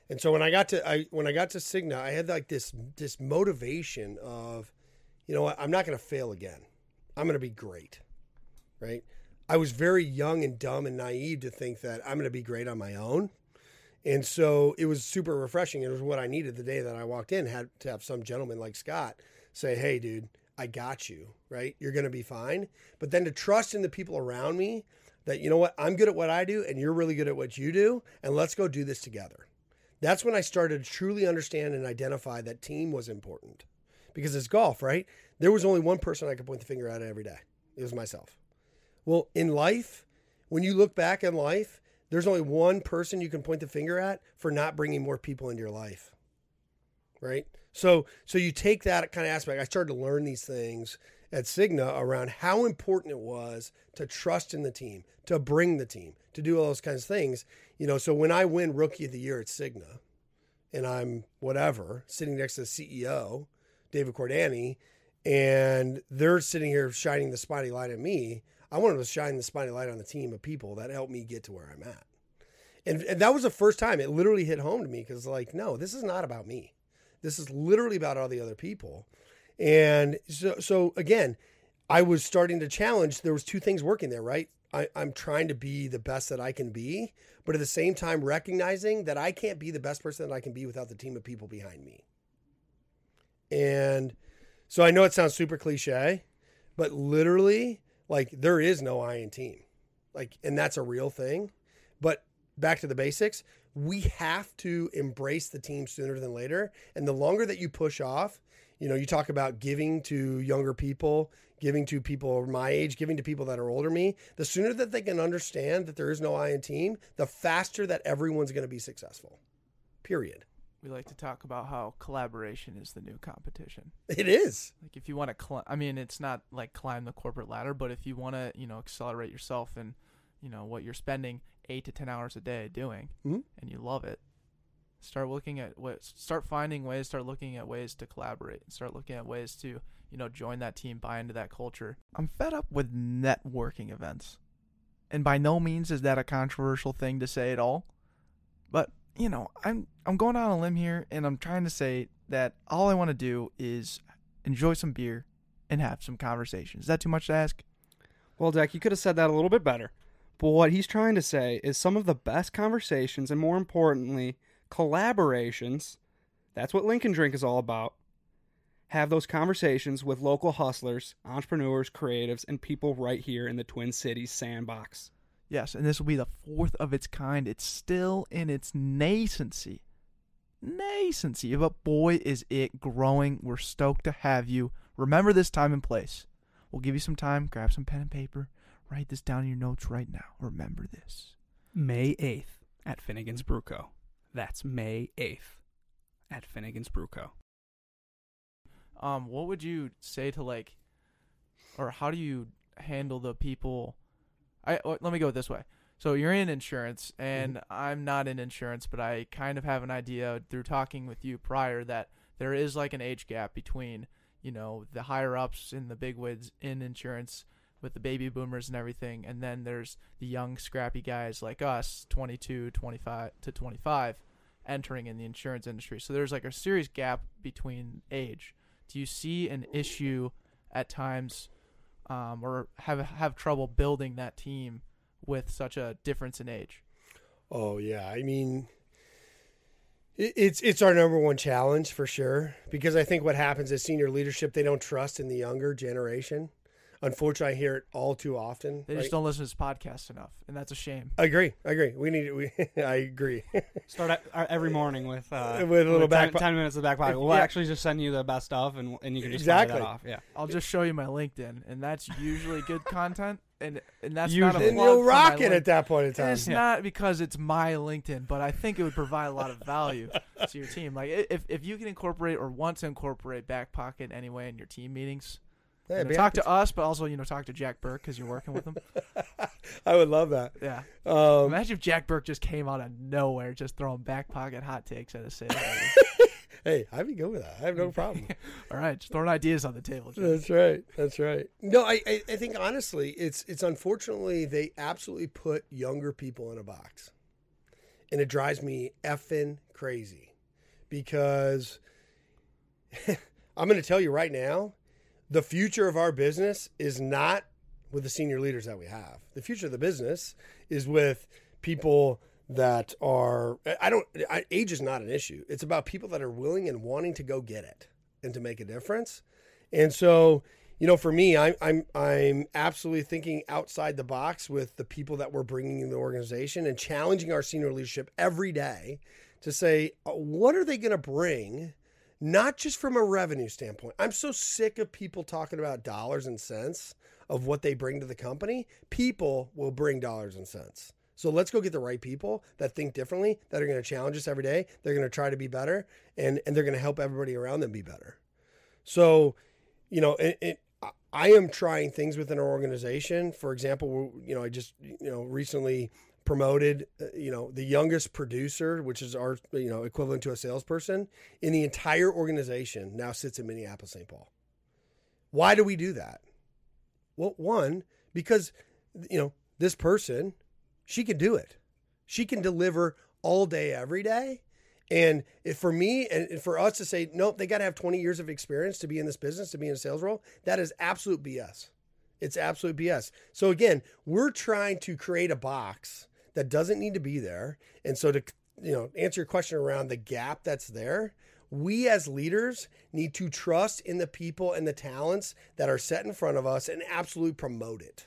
and so when I got to I when I got to Cigna, I had like this this motivation of, you know what, I'm not going to fail again. I'm going to be great, right? I was very young and dumb and naive to think that I'm going to be great on my own. And so it was super refreshing. It was what I needed the day that I walked in, had to have some gentleman like Scott say, Hey, dude, I got you, right? You're going to be fine. But then to trust in the people around me that, you know what, I'm good at what I do and you're really good at what you do. And let's go do this together. That's when I started to truly understand and identify that team was important. Because it's golf, right? There was only one person I could point the finger at every day. It was myself. Well, in life, when you look back in life, there's only one person you can point the finger at for not bringing more people into your life. Right? So so you take that kind of aspect. I started to learn these things at Cigna around how important it was to trust in the team, to bring the team, to do all those kinds of things. You know, so when I win rookie of the year at Cigna and I'm whatever, sitting next to the CEO, David Cordani, and they're sitting here shining the spotty light at me. I wanted to shine the spotty light on the team of people that helped me get to where I'm at. And, and that was the first time it literally hit home to me because, like, no, this is not about me. This is literally about all the other people. And so, so again, I was starting to challenge. There was two things working there, right? I, I'm trying to be the best that I can be, but at the same time recognizing that I can't be the best person that I can be without the team of people behind me. And so I know it sounds super cliche, but literally, like there is no I in team. Like, and that's a real thing. But back to the basics, we have to embrace the team sooner than later. And the longer that you push off, you know, you talk about giving to younger people, giving to people my age, giving to people that are older me, the sooner that they can understand that there is no I in team, the faster that everyone's going to be successful. Period. We like to talk about how collaboration is the new competition. It is. Like if you want to, cl- I mean, it's not like climb the corporate ladder, but if you want to, you know, accelerate yourself and, you know, what you're spending eight to ten hours a day doing, Mhm. and you love it, start looking at what, start finding ways, start looking at ways to collaborate, start looking at ways to, you know, join that team, buy into that culture. I'm fed up with networking events, and by no means is that a controversial thing to say at all, but you know, I'm I'm going out on a limb here, and I'm trying to say that all I want to do is enjoy some beer and have some conversation. Is that too much to ask? Well, Deck, you could have said that a little bit better. But what he's trying to say is some of the best conversations and more importantly, collaborations, that's what Link n Drink is all about. Have those conversations with local hustlers, entrepreneurs, creatives, and people right here in the Twin Cities sandbox. Yes, and this will be the fourth of its kind. It's still in its nascency. Nascency, but boy, is it growing. We're stoked to have you. Remember this time and place. We'll give you some time. Grab some pen and paper. Write this down in your notes right now. Remember this. May 8th at Finnegan's Brew Co. That's May 8th at Finnegan's Brew Co. Um, what would you say to like, or how do you handle the people? I oh, let me go this way. So you're in insurance, mm-hmm. and I'm not in insurance, but I kind of have an idea through talking with you prior that there is like an age gap between you know the higher ups in the big wigs in insurance with the baby boomers and everything, and then there's the young scrappy guys like us, 22, 25 to 25, entering in the insurance industry. So there's like a serious gap between age do you see an issue at times um, or have have trouble building that team with such a difference in age Oh yeah, I mean, it, it's it's our number one challenge for sure because I think what happens is senior leadership they don't trust in the younger generation. Unfortunately, I hear it all too often. they right? just don't listen to this podcast enough and that's a shame I agree. I agree. We need. We. I agree. Start at, uh, every morning with uh, With a little back 10, po- 10 minutes of back pocket. We'll Yeah. actually just send you the best stuff, and and you can just Exactly. fire that off. Yeah. i'll just show you my linkedin and that's usually good content and and that's Usually. not a and you'll for rock it link- at that point in And time. it's not because it's my LinkedIn, but I think it would provide a lot of value to your team. Like if if you can incorporate or want to incorporate back pocket anyway in your team meetings, Yeah, you know, talk to us, but also you know talk to Jack Burke because you're working with him. I would love that. Yeah. Um, Imagine if Jack Burke just came out of nowhere, just throwing back pocket hot takes at meeting. hey, I'd be good with that. I have no problem. All right, just throwing ideas on the table. Jack. That's right. That's right. No, I, I, I think honestly, it's it's unfortunately they absolutely put younger people in a box, and it drives me effing crazy, because I'm going to tell you right now, the future of our business is not with the senior leaders that we have. The future of the business is with people that are. I don't. I, age is not an issue. It's about people that are willing and wanting to go get it and to make a difference. And so, you know, for me, I'm I'm I'm absolutely thinking outside the box with the people that we're bringing in the organization and challenging our senior leadership every day to say, uh, what are they going to bring? Not just from a revenue standpoint. I'm so sick of people talking about dollars and cents of what they bring to the company. People will bring dollars and cents. So let's go get the right people that think differently, that are going to challenge us every day. They're going to try to be better, and and they're going to help everybody around them be better. So, you know, it, it, I am trying things within our organization. For example, you know, I just you know recently promoted, uh, you know, the youngest producer, which is our you know equivalent to a salesperson in the entire organization, now sits in Minneapolis, St. Paul. Why do we do that? Well, one because you know this person, she can do it. She can deliver all day, every day. And for me and and for us to say, nope, they got to have 20 years of experience to be in this business, to be in a sales role, that is absolute BS. It's absolute BS. So again, we're trying to create a box that doesn't need to be there. And so to you know, answer your question around the gap that's there, we as leaders need to trust in the people and the talents that are set in front of us and absolutely promote it.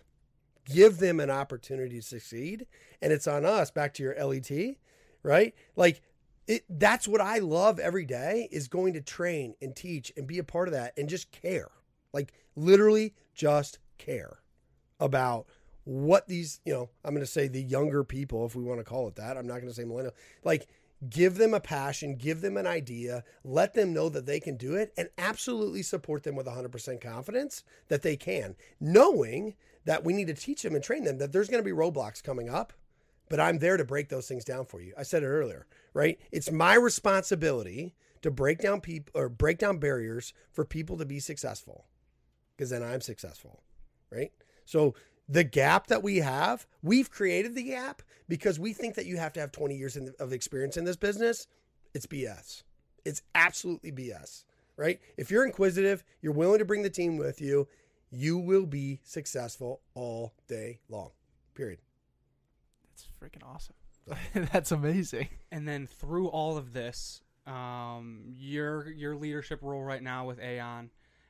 Give them an opportunity to succeed. And it's on us, back to your LET, right? Like it that's what I love every day is going to train and teach and be a part of that and just care. Like literally just care about what these, you know, I'm going to say the younger people, if we want to call it that. I'm not going to say millennial. Like, give them a passion, give them an idea, let them know that they can do it, and absolutely support them with 100% confidence that they can, knowing that we need to teach them and train them that there's going to be roadblocks coming up. But I'm there to break those things down for you. I said it earlier, right? It's my responsibility to break down people or break down barriers for people to be successful because then I'm successful, right? So the gap that we have, we've created the gap because we think that you have to have 20 years in, of experience in this business. It's BS. It's absolutely BS, right? If you're inquisitive, you're willing to bring the team with you, you will be successful all day long. Period. That's freaking awesome. That's amazing. and then through all of this, um, your your leadership role right now with Aon,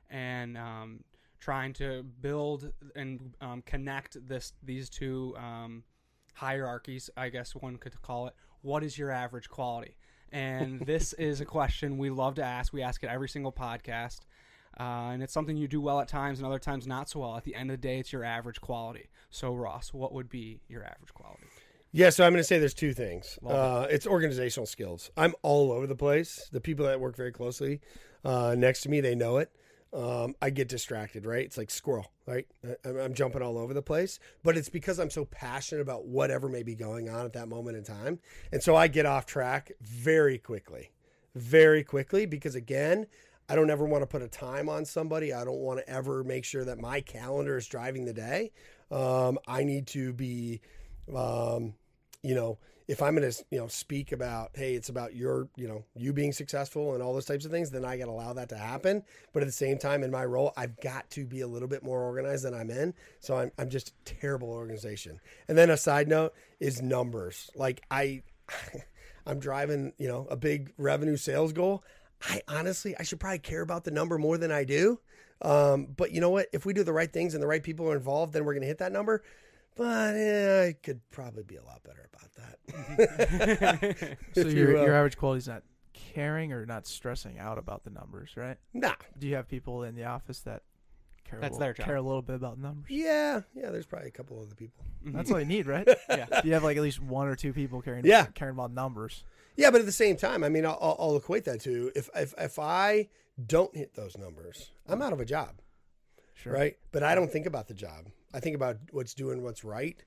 and um, trying to build and um, connect this these two um, hierarchies, I guess one could call it. What is your average quality? And this is a question we love to ask. We ask it every single podcast. Uh, and it's something you do well at times and other times not so well. At the end of the day, it's your average quality. So, Ross, what would be your average quality? Yeah, so I'm going to say there's two things. Uh, it's organizational skills. I'm all over the place. The people that work very closely uh, next to me, they know it. Um, I get distracted, right? It's like squirrel, right? I'm jumping all over the place, but it's because I'm so passionate about whatever may be going on at that moment in time, and so I get off track very quickly, very quickly because again, I don't ever want to put a time on somebody. I don't want to ever make sure that my calendar is driving the day. Um, I need to be um, you know, if I'm going to, you know, speak about, hey, it's about your, you know, you being successful and all those types of things, then I got to allow that to happen. But at the same time, in my role, I've got to be a little bit more organized than I'm in. So I'm, I'm just terrible organization. And then a side note is numbers. Like I, I'm driving, you know, a big revenue sales goal. I honestly, I should probably care about the number more than I do. Um, but you know what? If we do the right things and the right people are involved, then we're going to hit that number. But eh, I could probably be a lot better that. So your you, uh, your average quality is not caring or not stressing out about the numbers, right? Nah. Do you have people in the office that care? That's a their little, job. care a little bit about numbers? Yeah. Yeah. There's probably a couple other people. That's all you need, right? yeah. you have like at least one or two people caring, Yeah. caring about numbers. Yeah, but at the same time, I mean, I'll, I'll- I'll equate that to if, if if I don't hit those numbers, I'm out of a job, Sure. right? But I don't think about the job. I think about what's doing what's right.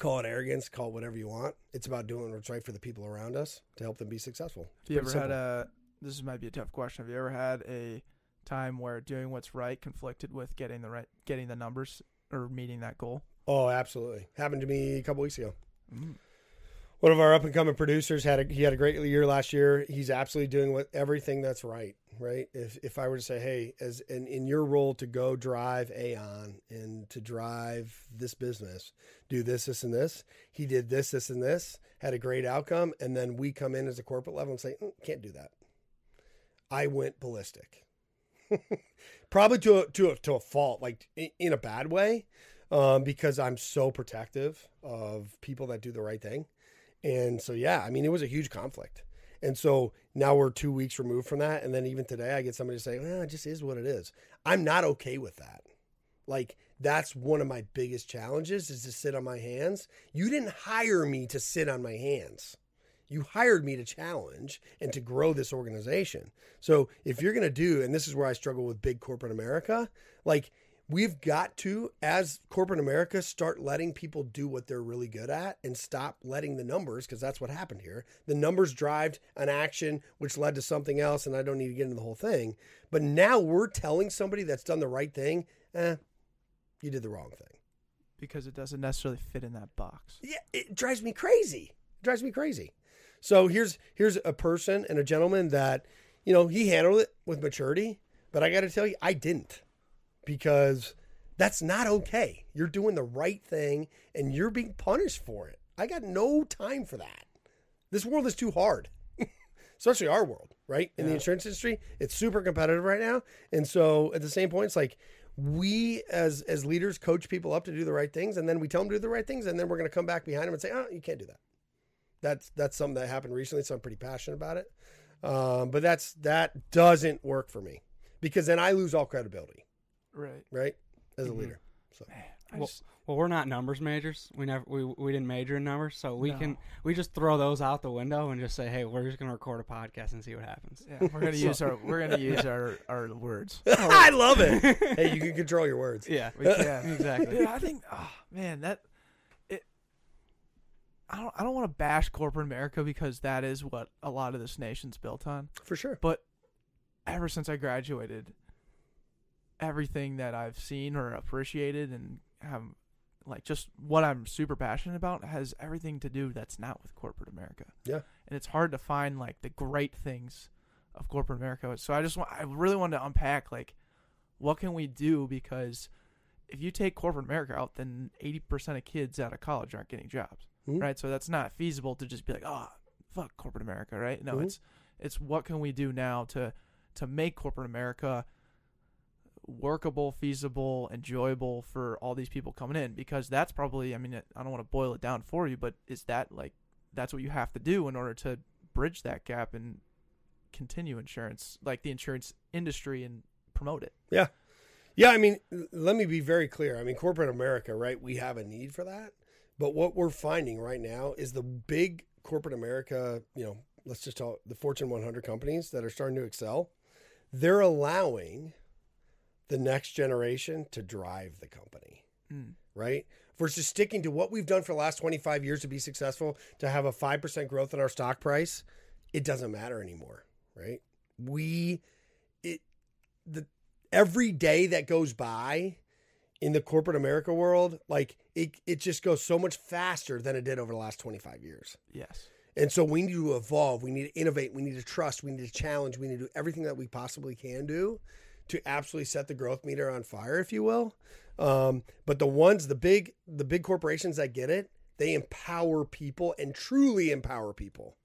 Call it arrogance, call it whatever you want. It's about doing what's right for the people around us to help them be successful. Have you ever Pretty had a? This might be a tough question. Have you ever had a time where doing what's right conflicted with getting the right, getting the numbers or meeting that goal? Oh, absolutely. Happened to me a couple weeks ago. Mm. One of our up and coming producers had a he had a great year last year. He's absolutely doing what everything that's right. Right. If if I were to say, hey, as in, in your role to go drive Aon and to drive this business, do this, this, and this. He did this, this, and this. Had a great outcome, and then we come in as a corporate level and say, "Mm, can't do that. I went ballistic. Probably to a, to a, to a fault, like in, in a bad way, um, because I'm so protective of people that do the right thing. And so, yeah, I mean, it was a huge conflict. And so now we're two weeks removed from that. And then even today, I get somebody to say, well, it just is what it is. I'm not okay with that. Like, that's one of my biggest challenges is to sit on my hands. You didn't hire me to sit on my hands. You hired me to challenge and to grow this organization. So if you're going to do, and this is where I struggle with big corporate America, like we've got to, as corporate America, start letting people do what they're really good at and stop letting the numbers, because that's what happened here. The numbers drive an action, which led to something else, and I don't need to get into the whole thing. But now we're telling somebody that's done the right thing, eh, you did the wrong thing. Because it doesn't necessarily fit in that box. Yeah, it drives me crazy. It drives me crazy. So here's here's a person and a gentleman that, you know, he handled it with maturity, but I got to tell you, I didn't, because that's not okay. You're doing the right thing, and you're being punished for it. I got no time for that. This world is too hard, especially our world, right? In the insurance industry, it's super competitive right now, and so at the same point, it's like we as as leaders coach people up to do the right things and then we tell them to do the right things and then we're going to come back behind them and say oh you can't do that that's that's something that happened recently so i'm pretty passionate about it um, but that's that doesn't work for me because then i lose all credibility Right. right as a Mhm. leader so Man, Well- just, Well, we're not numbers majors. We never we, we didn't major in numbers, so we No. can we just throw those out the window and just say, hey, we're just gonna record a podcast and see what happens. yeah, we're gonna So- use our we're gonna use our our words. i love it hey you can control your words Yeah, We can. exactly. Dude, I think, oh man, that it. I don't. I don't want to bash corporate America because that is what a lot of this nation's built on. for sure But ever since I graduated, everything that I've seen or appreciated and have, like, just what I'm super passionate about has everything to do that's not with corporate America. Yeah. And it's hard to find like the great things of corporate America. So I just want. I really wanted to unpack like, what can we do because if you take corporate America out, then 80% of kids out of college aren't getting jobs, Mhm. right? So that's not feasible to just be like, oh, fuck corporate America, right? No, Mhm. it's it's what can we do now to to make corporate America workable, feasible, enjoyable for all these people coming in because that's probably I mean I don't want to boil it down for you, but is that like that's what you have to do in order to bridge that gap and continue insurance, like the insurance industry, and promote it. Yeah. Yeah, I mean, let me be very clear. I mean, corporate America, right? We have a need for that. But what we're finding right now is the big corporate America, you know, let's just talk the Fortune 100 companies that are starting to excel, they're allowing the next generation to drive the company, Mm. right? Versus sticking to what we've done for the last 25 years to be successful, to have a 5% growth in our stock price, it doesn't matter anymore, right? We, it, the, every day that goes by in the corporate America world, like it, it just goes so much faster than it did over the last 25 years. Yes. And so we need to evolve. We need to innovate. We need to trust. We need to challenge. We need to do everything that we possibly can do to absolutely set the growth meter on fire, if you will. Um, but the ones, the big, the big corporations that get it, they empower people and truly empower people.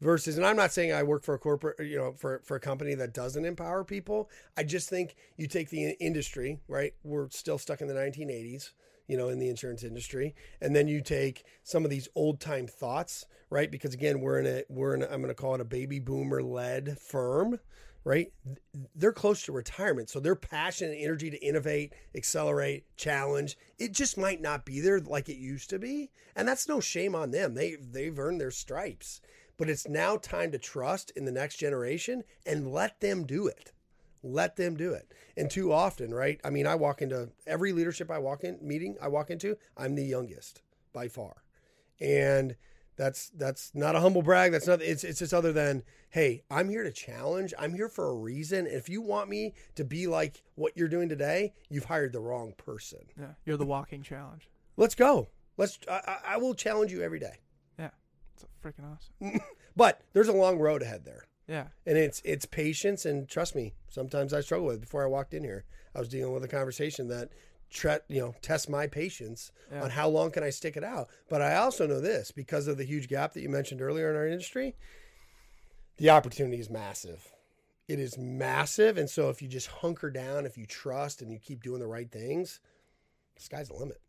Versus, and I'm not saying I work for a corporate, you know, for for a company that doesn't empower people. I just think you take the industry, right? We're still stuck in the 1980s you know, in the insurance industry. And then you take some of these old time thoughts, right? Because again, we're in a we're in a, I'm going to call it a baby boomer led firm, right? They're close to retirement, so their passion and energy to innovate, accelerate, challenge, it just might not be there like it used to be. And that's no shame on them. They they've earned their stripes. But it's now time to trust in the next generation and let them do it let them do it. And too often, right? I mean, I walk into every leadership I walk in meeting I walk into, I'm the youngest by far. And that's that's not a humble brag. That's not it's it's just other than, hey, I'm here to challenge. I'm here for a reason. If you want me to be like what you're doing today, you've hired the wrong person. Yeah. You're the walking challenge. Let's go. Let's I, I- will challenge you every day. Yeah. It's freaking awesome. But there's a long road ahead there. Yeah. and it's it's patience and trust me sometimes i struggle with it. before i walked in here i was dealing with a conversation that tre- you know test my patience Yeah. on how long can i stick it out but i also know this because of the huge gap that you mentioned earlier in our industry the opportunity is massive it is massive and so if you just hunker down if you trust and you keep doing the right things the sky's the limit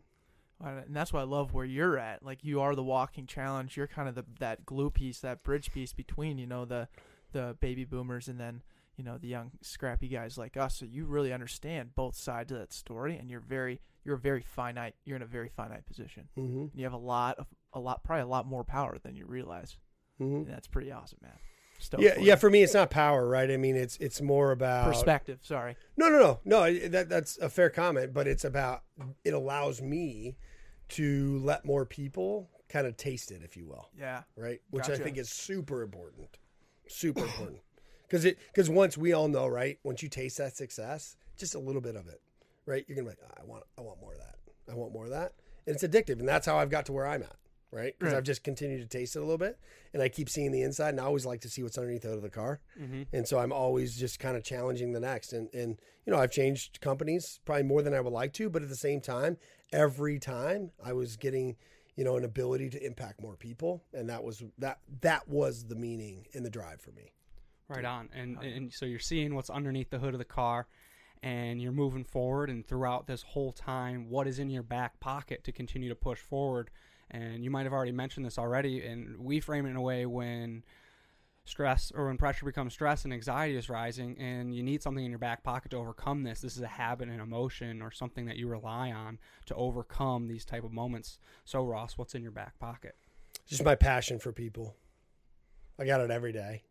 And that's why I love where you're at. Like you are the walking challenge. You're kind of the that glue piece, that bridge piece between you know the the baby boomers and then you know the young scrappy guys like us. So you really understand both sides of that story, and you're very you're a very finite. You're in a very finite position. mm-hmm. And you have a lot of a lot probably a lot more power than you realize. Mm-hmm. And that's pretty awesome, man. Stoked yeah for yeah you. for me it's not power right i mean it's it's more about perspective. Sorry. No, no, no, no. That that's a fair comment, but it's about it allows me to let more people kind of taste it, if you will, Yeah. right? Which I think is super important, super important, because it because once we all know, right? Once you taste that success, just a little bit of it, right? You're gonna be like, "Ah, I want, I want more of that. I want more of that, and it's addictive, and that's how I've got to where I'm at. Right, because Right. I've just continued to taste it a little bit, and I keep seeing the inside, and I always like to see what's underneath out of the car and so I'm always just kind of challenging the next. And and you know, I've changed companies probably more than I would like to, but at the same time, every time I was getting you know an ability to impact more people, and that was that that was the meaning and the drive for me. Right on. And and so you're seeing what's underneath the hood of the car and you're moving forward and throughout this whole time what is in your back pocket to continue to push forward. And you might have already mentioned this already and we frame it in a way when stress or when pressure becomes stress and anxiety is rising and you need something in your back pocket to overcome this this is a habit and emotion or something that you rely on to overcome these type of moments so ross what's in your back pocket Just my passion for people. I got it every day.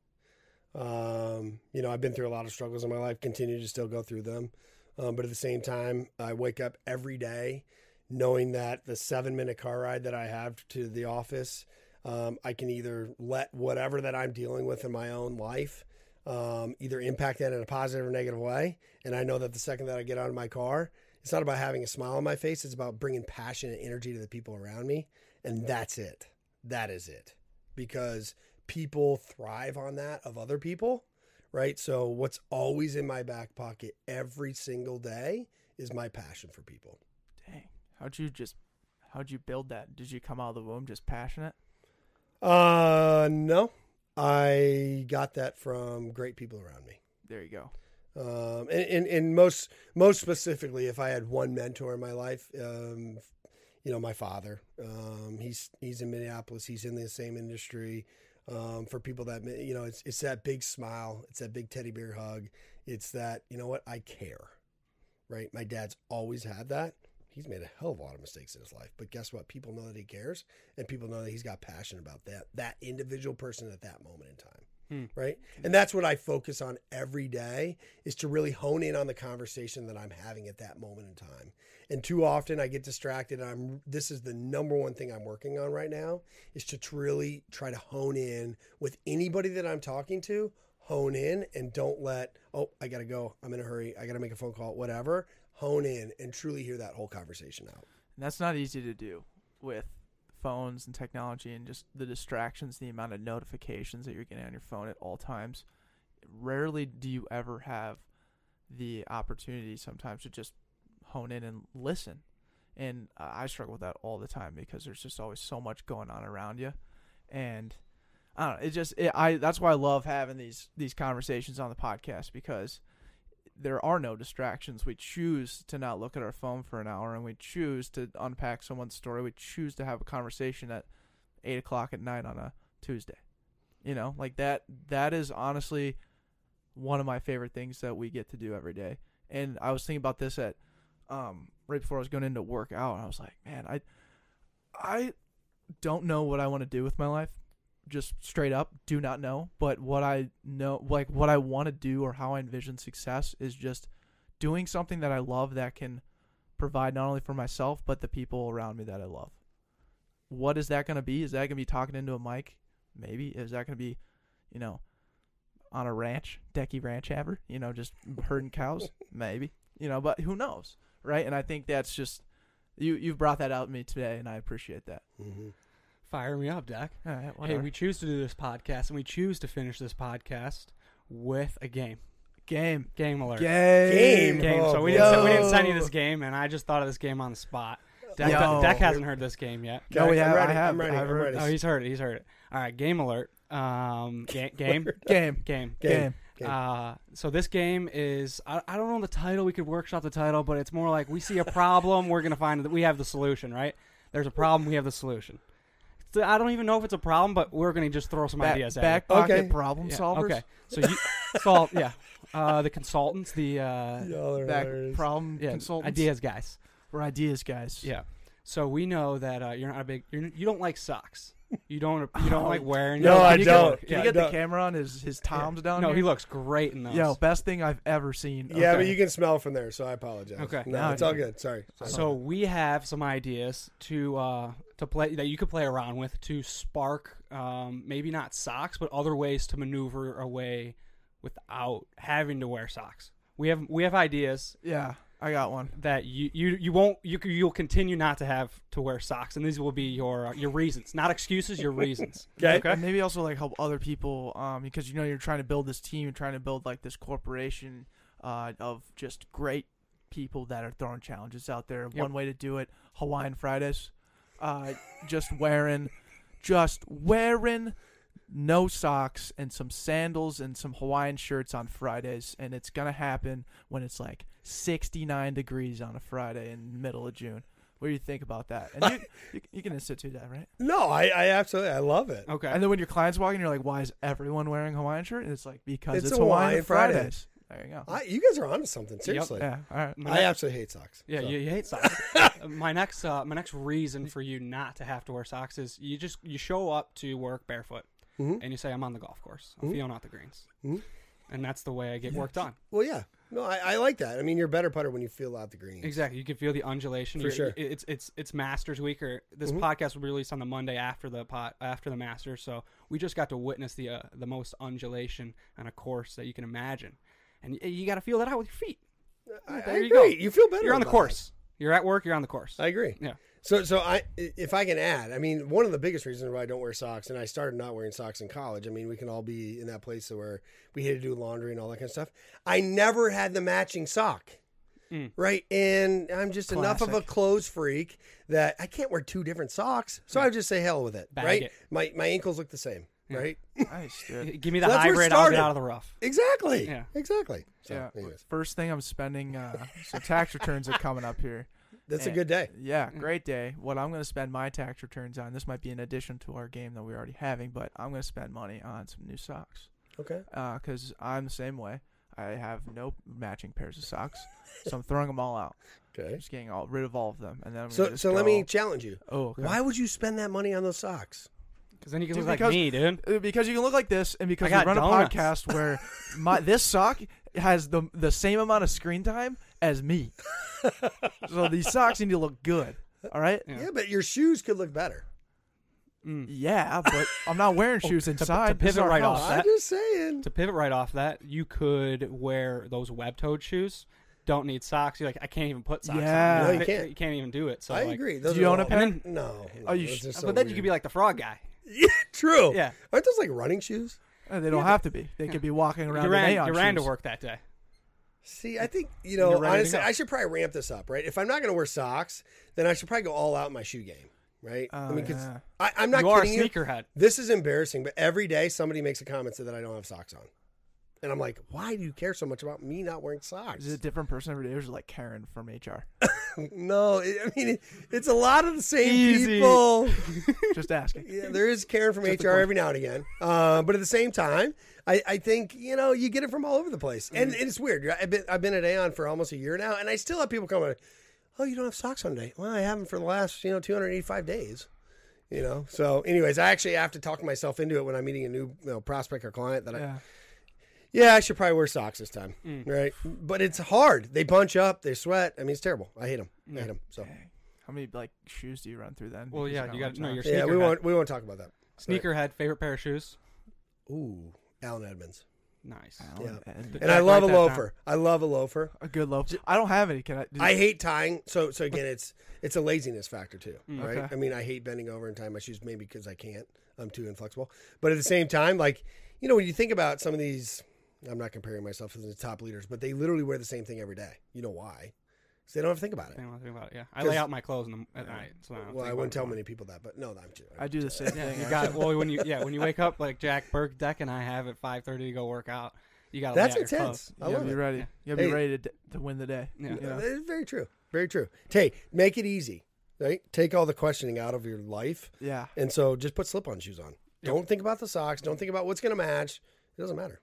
Um, you know, I've been through a lot of struggles in my life, continue to still go through them. Um, but at the same time, I wake up every day knowing that the seven minute car ride that I have to the office, um, I can either let whatever that I'm dealing with in my own life um, either impact that in a positive or negative way. And I know that the second that I get out of my car, it's not about having a smile on my face. It's about bringing passion and energy to the people around me. And that's it. That is it. Because people thrive on that of other people, right? So what's always in my back pocket every single day is my passion for people. Dang. How'd you just how'd you build that? Did you come out of the womb just passionate? Uh, no, I got that from great people around me. There you go. Um, and, and, and most, most specifically, if I had one mentor in my life, um, you know, my father, um, he's, he's in Minneapolis. He's in the same industry. Um, for people that you know, it's it's that big smile, it's that big teddy bear hug, it's that you know what I care, right? My dad's always had that. He's made a hell of a lot of mistakes in his life, but guess what? People know that he cares, and people know that he's got passion about that that individual person at that moment in time Hmm. right? And that's what i focus on every day is to really hone in on the conversation that i'm having at that moment in time. And too often i get distracted and i'm this is the number one thing i'm working on right now is to really try to hone in with anybody that i'm talking to hone in and don't let oh i gotta go i'm in a hurry i gotta make a phone call whatever hone in and truly hear that whole conversation out. And that's not easy to do with phones and technology and just the distractions, the amount of notifications that you're getting on your phone at all times. Rarely do you ever have the opportunity sometimes to just hone in and listen. And uh, I struggle with that all the time because there's just always so much going on around you. And I don't know, it just it, I that's why I love having these these conversations on the podcast because there are no distractions. We choose to not look at our phone for an hour, and we choose to unpack someone's story. We choose to have a conversation at eight o'clock at night on a Tuesday. You know, like that. That is honestly one of my favorite things that we get to do every day. And I was thinking about this at um, right before I was going into work out, and I was like, man, I I don't know what I want to do with my life. Just straight up, do not know. But what I know, like what I want to do or how I envision success is just doing something that I love that can provide not only for myself, but the people around me that I love. What is that going to be? Is that going to be talking into a mic? Maybe. Is that going to be, you know, on a ranch, Decky Ranch ever? You know, just herding cows? Maybe. You know, but who knows, right? And I think that's just you. You've brought that out to me today, and I appreciate that. mm-hmm. Fire me up, Dak. All right, Hey, we choose to do this podcast, and we choose to finish this podcast with a game. game, Game alert. game, Game. Game. Oh, so we didn't, boy. we didn't send you this game, and I just thought of this game on the spot. Deck, Yo. Dak hasn't heard this game yet. No, we I'm have- I have. I'm ready. I've I'm ready. Oh, he's heard it. He's heard it. All right, game alert. Um, ga- game, game, game. Game. game. Game. Uh, so this game is I, I don't know the title. We could workshop the title, but it's more like we see a problem, we're gonna find that we have the solution. Right? There's a problem, we have the solution. So I don't even know if it's a problem, but we're gonna just throw some Back, ideas at back you. pocket Okay. problem Yeah, solvers. Okay, so you solve yeah. Uh, the consultants, the uh, Y'all are Back hilarious. problem yeah, consultants. ideas guys. We're ideas guys. Yeah. So we know that uh, you're not a big. You're, you don't like socks. You don't. You don't like wearing. No, Can I you get- don't. Can yeah. you get no. the camera on his his toms down No, here? he looks great in those. Yo, best thing I've ever seen. Yeah, Okay. but you can smell from there, so I apologize. Okay. No, No, it's all good. Sorry. Sorry. So we have some ideas to uh, to play that you could play around with to spark um, maybe not socks, but other ways to maneuver away without having to wear socks. We have we have ideas Yeah, I got one. that you you, you won't you you'll continue not to have to wear socks, and these will be your uh, your reasons, not excuses, your reasons. Okay. And maybe also like help other people, um, because you know you're trying to build this team, you're trying to build like this corporation, uh, of just great people that are throwing challenges out there. Yep. One way to do it: Hawaiian Fridays, uh, just wearing, just wearing no socks and some sandals and some Hawaiian shirts on Fridays, and it's gonna happen when it's like 69 degrees on a Friday in the middle of June. What do you think about that? And you, you, you can institute that, right? No, I, I absolutely, I love it. Okay. And then when your clients walk in, you're like, "Why is everyone wearing Hawaiian shirt?" And it's like because It's it's, a Hawaiian, Hawaiian Friday. Fridays. There you go. I, you guys are onto something. Seriously. yeah. All right. My I next- absolutely hate socks. Yeah, so. you, you hate socks. my next uh, my next reason for you not to have to wear socks is you just you show up to work barefoot Mhm. and you say I'm on the golf course. I'm Mhm. feeling out the greens, Mhm. and that's the way I get worked on. Well, yeah. No, I, I like that. I mean, you're a better putter when you feel out the greens. Exactly, you can feel the undulation. For You're- sure. it's it's it's Masters week, or this Mhm. podcast will be released on the Monday after the pot after the Masters. So we just got to witness the uh, the most undulation on a course that you can imagine, and y- you got to feel that out with your feet. I, I There you agree. go. You feel better. You're on the course. You're at work. You're on the course. I agree. Yeah. So, so I, if I can add, I mean, one of the biggest reasons why I don't wear socks, and I started not wearing socks in college. I mean, we can all be in that place where we had to do laundry and all that kind of stuff. I never had the matching sock. Mm. Right. And I'm just enough of a clothes freak that I can't wear two different socks. So I just say hell with it. Bag right. it. My my ankles look the same. Yeah. Right. Nice, dude. Give me the That's where it hybrid. I'll started. get out of the rough. Exactly. Yeah. Exactly. So, yeah. anyways. First thing I'm spending. Uh, so tax returns are coming up here. That's a good day. Yeah, great day. What I'm going to spend my tax returns on, this might be in addition to our game that we're already having, but I'm going to spend money on some new socks. Okay. Because I'm the same way. I have no matching pairs of socks, so I'm throwing them all out. Okay. Just getting all rid of all of them, and then I'm So gonna just so let me challenge you. Oh, okay. Why would you spend that money on those socks? Because then you can Dude, look like me, dude. Uh, Because you can look like this, and because I we run donuts. a podcast where my this sock has the the same amount of screen time as me. so these socks need to look good. All right. Yeah. Yeah, but your shoes could look better. Mm. Yeah, but I'm not wearing shoes to inside. pivot This is our right off that- I'm just saying. To pivot right off that, you could wear those web-toed shoes. Don't need socks. You're like, I can't even put socks Yeah. on. No, you can't. You can't even do it. So I like, agree. Those Do you own a all- pair? And No. Oh, you sh- are so but then you weird. could be like the frog guy. Yeah, true. Yeah. Aren't those like running shoes? Uh, They don't have to be. They could be walking around You today ran, on you ran to shoes. work that day. See, I think you You're know. ready to Honestly, go. I should probably ramp this up, right? If I'm not going to wear socks, then I should probably go all out in my shoe game, right? I Oh, mean, because yeah. I'm not you are a kidding you. sneakerhead. This is embarrassing, but every day somebody makes a comment so that I don't have socks on, and I'm like, why do you care so much about me not wearing socks? Is it a different person every day, or is it like Karen from HR? no, it, I mean it, it's a lot of the same Easy. people. Just asking. Yeah, there is Karen from Just HR every now and again. Uh, but at the same time, I, I think you know you get it from all over the place, and, and it's weird. I've been I've been at Aon for almost a year now, and I still have people come like, "Oh, you don't have socks on today?" Well, I haven't for the last you know 285 days. You know, so anyways, I actually have to talk myself into it when I'm meeting a new you know, prospect or client that I Yeah. yeah I should probably wear socks this time, mm. right? But it's hard. They bunch up, they sweat. I mean, it's terrible. I hate them. I hate them. So How many like shoes do you run through then? Well, yeah, you got- no, time. you're yeah, we won't we won't talk about that. Sneakerhead, favorite pair of shoes. Ooh, Allen Edmonds. Nice. Allen Yeah. and- And I Write love a that down. loafer. I love a loafer. a good loafer. I don't have any. Can I? I hate tying. So so again, it's it's a laziness factor too, mm. right? Okay. I mean, I hate bending over and tying my shoes, maybe because I can't. I'm too inflexible. But at the same time, like you know, when you think about some of these, I'm not comparing myself to the top leaders, but they literally wear the same thing every day. You know why? Because they don't have to think about it. Think about, think about it. Yeah, I lay out my clothes in the, at night. So I Well, I wouldn't tell many people that, but no, I'm too. I do the same Yeah, thing. you got it. Well, when you yeah when you wake up like Jack Burke Deck and I have at 5:30 to go work out, you got to That's lay out your intense. I You gotta love be it. ready. Yeah. You gotta be ready to, to win the day. Yeah. You know? That is very true. Very true. Hey, make it easy. Right? Take all the questioning out of your life, Yeah. and so just put slip-on shoes on. Don't think about the socks. Don't think about what's going to match. It doesn't matter.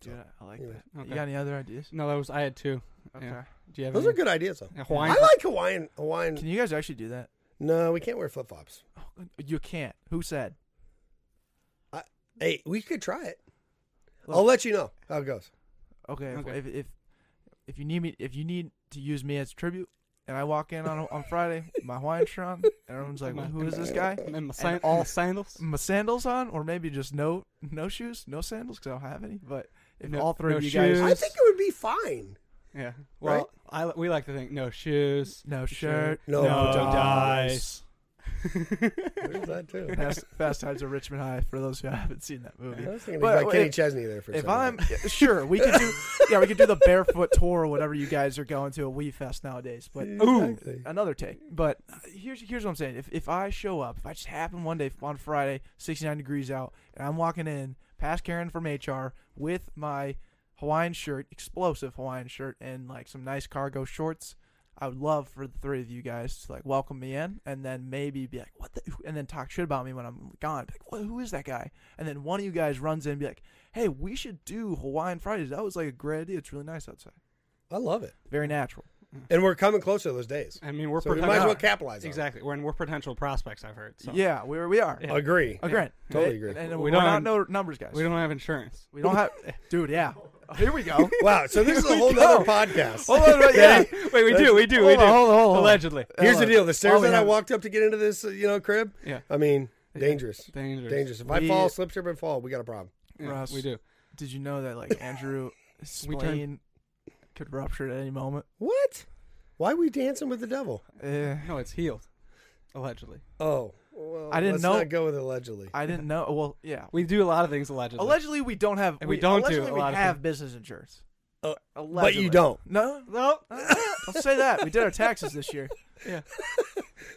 Dude, I like anyway. that. Okay. You got any other ideas? No, that was I had two. Okay. Yeah. Do you have Those any? are good ideas, though. Yeah, Hawaiian. I like Hawaiian. Hawaiian. Can you guys actually do that? No, we can't wear flip flops. Oh, you can't. Who said? Hey, we could try it. Look. I'll let you know how it goes. Okay. if- Okay. If, if if you need me, if you need to use me as tribute, and I walk in on on Friday, my Hawaiian shirt on, and everyone's like, My- "Who is this guy?" And my, san- all- sandals. My sandals on, or maybe just no no shoes, no sandals because I don't have any. But if No- all three no of you guys. I think it would be fine. Yeah. Well, I we like to think no shoes. no shirt, No dice. There's that too. Fast, Fast Times at Ridgemont High. For those who haven't seen that I movie, was thinking But about Kenny Chesney there for if second. I'm yeah, sure, we could do yeah, we could do the barefoot tour or whatever you guys are going to a WE Fest nowadays. But Exactly. another take. But here's here's what I'm saying. If if I show up, if I just happen one day on Friday, 69 degrees out, and I'm walking in past Karen from HR with my Hawaiian shirt, explosive Hawaiian shirt, and like some nice cargo shorts. I would love for the three of you guys to like welcome me in, and then maybe be like, "What?" the and then talk shit about me when I'm gone. Be like, what, "Who is that guy?" And then one of you guys runs in and be like, "Hey, we should do Hawaiian Fridays. That was like a great idea. It's really nice outside. I love it. Very natural." And we're coming closer to those days. I mean, we're So we potential- might as well capitalize on exactly. We're we're potential prospects. I've heard. So. Yeah, we we are. it. Agree. Agree. Totally agree. And, We we don't don't have- no numbers, guys. We don't have insurance. We don't have, dude. Yeah. Here we go. Wow. So this is a whole other podcast. Hold on, wait, yeah. Wait, we do. We do. We Hold do. on, hold on, hold on. Allegedly. Here's the Hold on. deal: the stairs While that I walked up to get into this, uh, you know, crib. Yeah. I mean, dangerous, Dangerous. dangerous. If I fall, slip, trip, and fall, we got a problem. Yeah, Russ. we do. Did you know that like Andrew We turned- spleen could rupture at any moment? What? Why are we dancing with the devil? Eh, No, it's healed. Allegedly. Oh, well, I didn't let's know- Not go with allegedly. I didn't know. Well, yeah. We do a lot of things allegedly. Allegedly, we don't have. And we don't do allegedly a we lot of have things. business insurance. Uh, Allegedly. but you don't. No, no. don't say that. We did our taxes this year. Yeah.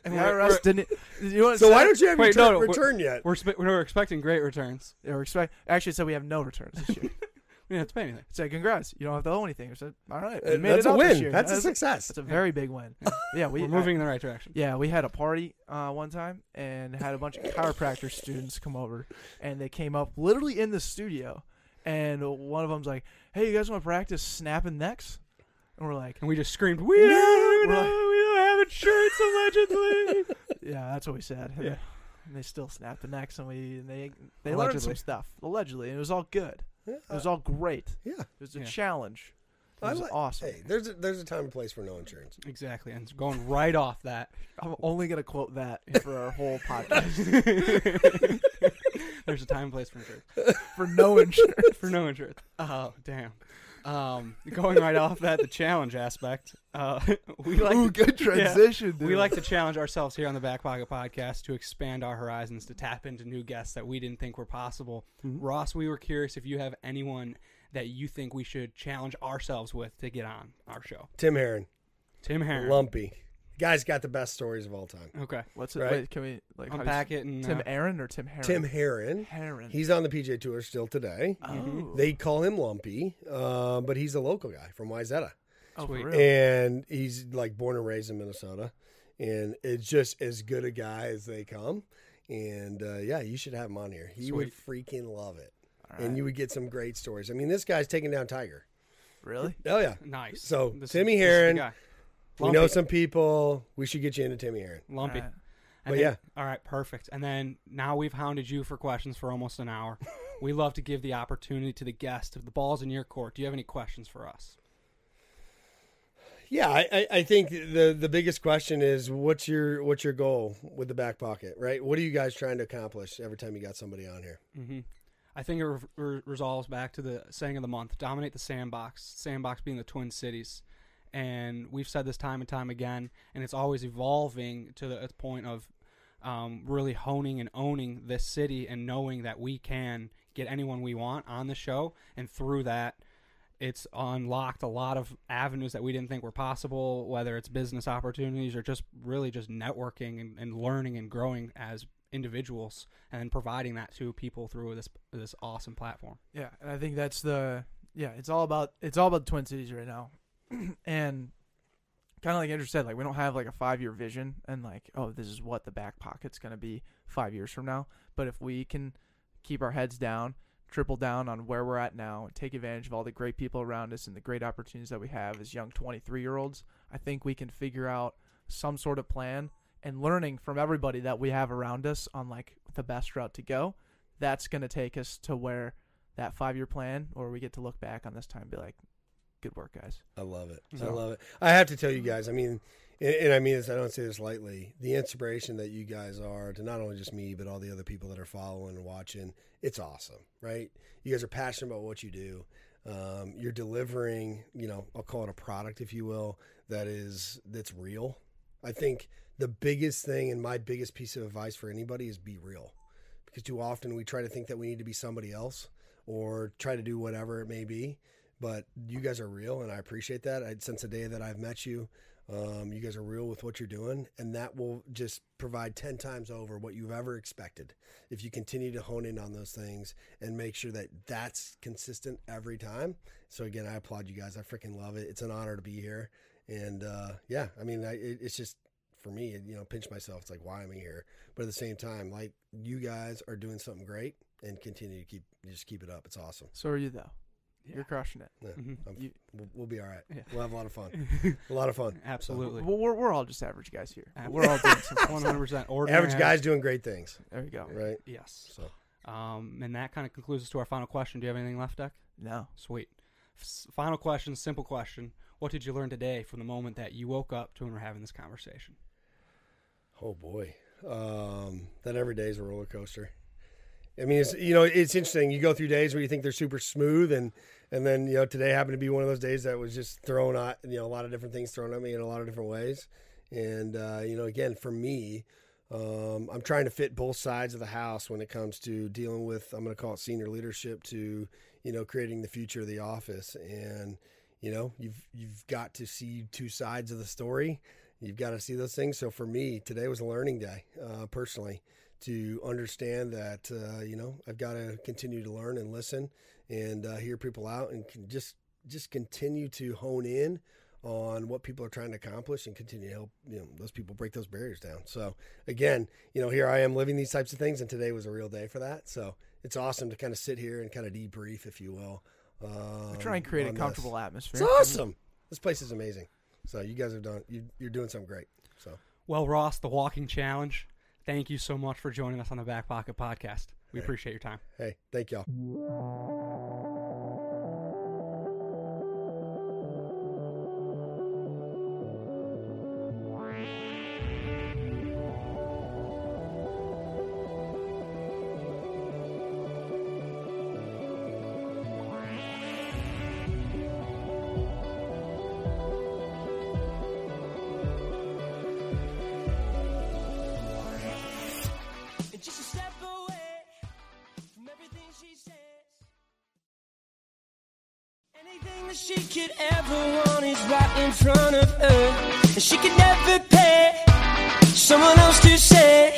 And And the we're- didn't. You want So why don't you have Wait, your no, tur- no, we're- return yet? We're we're expecting great returns. Yeah, we're expect. Actually, it said we have no returns this year. Yeah, it's pay anything. Said, "Congrats, you don't have to owe anything." I said, "All right, we Uh, made that's it a out this win. year. That's a success. That's a very big win. yeah, we We're moving in the right direction. Yeah, we had a party uh, one time and had a bunch of chiropractor students come over, and they came up literally in the studio, and one of them's like, "Hey, you guys want to practice snapping necks?" And we're like, And we just screamed, "We don't, We're like- know, we don't have insurance allegedly." "Yeah, that's what we said." Yeah. And they still snapped the necks, and we and they they learned some Allegedly. stuff allegedly, and it was all good. Yeah, It was all great. yeah. It was a Yeah. challenge. It was like- awesome. Hey, there's a, there's a time and place for no insurance. exactly, and it's going right off that. I'm only gonna quote that for our whole podcast There's a time and place for insurance. for no insurance. For no insurance. Oh, damn. Um, going right off that, the challenge aspect. Uh, we like Ooh, good transition, dude. we like to challenge ourselves here on the Back Pocket Podcast to expand our horizons, to tap into new guests that we didn't think were possible. Ross, we were curious if you have anyone that you think we should challenge ourselves with to get on our show. Tim Herron, Tim Herron. Lumpy, guy's got the best stories of all time. Okay. What's it? Right. Wait, can we like how Unpack it and Tim uh, Aaron or Tim Heron? Tim Herron, Heron. he's on the PGA Tour still today. oh. They call him Lumpy, uh, but he's a local guy from Wayzata. oh, for real? and he's like born and raised in Minnesota, and it's just as good a guy as they come. And uh, yeah, you should have him on here. He would freaking love it, All and you would get some great stories. I mean, this guy's taking down Tiger. really? Oh yeah, Nice. So, This is- Timmy this is the Herron, guy. we know some people. We should get you into Timmy Aaron. Lumpy. All right. But then- yeah. All right, perfect. And then now we've hounded you for questions for almost an hour. we love to give the opportunity to the guest. The ball's in your court. Do you have any questions for us? Yeah, I, I, I think the the biggest question is what's your what's your goal with the back pocket, right? What are you guys trying to accomplish every time you got somebody on here? hmm I think it re- re- resolves back to the saying of the month: dominate the sandbox. Sandbox being the Twin Cities, and we've said this time and time again, and it's always evolving to the point of um, really honing and owning this city and knowing that we can get anyone we want on the show, and through that, it's unlocked a lot of avenues that we didn't think were possible, whether it's business opportunities or just really just networking and, and learning and growing as individuals and providing that to people through this this awesome platform. Yeah, and I think that's the yeah. It's all about it's all about the Twin Cities right now, and kind of like Andrew said, like we don't have like a five year vision and like oh this is what the back pocket's gonna be five years from now. But if we can keep our heads down, triple down on where we're at now, and take advantage of all the great people around us and the great opportunities that we have as young twenty three year olds, I think we can figure out some sort of plan and learning from everybody that we have around us on like the best route to go. That's gonna take us to where that five year plan, or we get to look back on this time and be like, good work, guys. I love it. I love it. I have to tell you guys. I mean, and, and I mean this. I don't say this lightly. The inspiration that you guys are to not only just me, but all the other people that are following and watching. It's awesome, right? You guys are passionate about what you do. Um, you're delivering. You know, I'll call it a product, if you will, that is that's real. I think the biggest thing and my biggest piece of advice for anybody is be real, because too often we try to think that we need to be somebody else or try to do whatever it may be but you guys are real and i appreciate that. I, since the day that i've met you um, you guys are real with what you're doing and that will just provide 10 times over what you've ever expected if you continue to hone in on those things and make sure that that's consistent every time. So again i applaud you guys. I freaking love it. It's an honor to be here and uh, yeah i mean I, it, it's just for me you know pinch myself. It's like why am i here? But at the same time like you guys are doing something great and continue to keep just keep it up. It's awesome. So are you though? Yeah. You're crushing it. yeah, Mhm. You- we'll, we'll be all right. Yeah. We'll have a lot of fun. a lot of fun. Absolutely. Well, we're we're all just average guys here. We're all doing some fun One stuff. hundred percent ordinary. Average guys doing great things, There you go. right? Yes. So Um, and that kind of concludes us to our final question. Do you have anything left, Deck? No. Sweet. F- final question, simple question. What did you learn today from the moment that you woke up to when we're having this conversation? Oh boy, um, that every day is a roller coaster. I mean, it's you know, it's interesting. You go through days where you think they're super smooth, and and then you know today happened to be one of those days that was just thrown at you know a lot of different things thrown at me in a lot of different ways. And uh, you know, again, for me, um, I'm trying to fit both sides of the house when it comes to dealing with I'm going to call it senior leadership to you know creating the future of the office. And you know, you've you've got to see two sides of the story you've got to see those things. So for me, today was a learning day, uh, personally, to understand that uh, you know I've got to continue to learn and listen, and uh, hear people out and can just just continue to hone in on what people are trying to accomplish and continue to help you know those people break those barriers down. So again, you know, here I am living these types of things, and today was a real day for that. So it's awesome to kind of sit here and kind of debrief, if you will. Um, We try and create a comfortable this. atmosphere. It's awesome. This place is amazing. So you guys have done. You, you're doing something great. So Well, Ross, the walking challenge. Thank you so much for joining us on the Back Pocket Podcast. We Hey. appreciate your time. hey, thank y'all. She could never pay someone else to say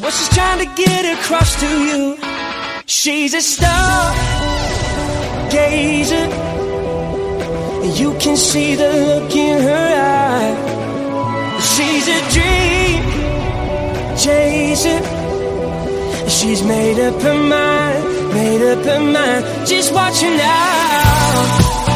what she's trying to get across to you. She's a star gazer. You can see the look in her eye. She's a dream chaser. She's made up her mind, made up her mind. Just watch her now.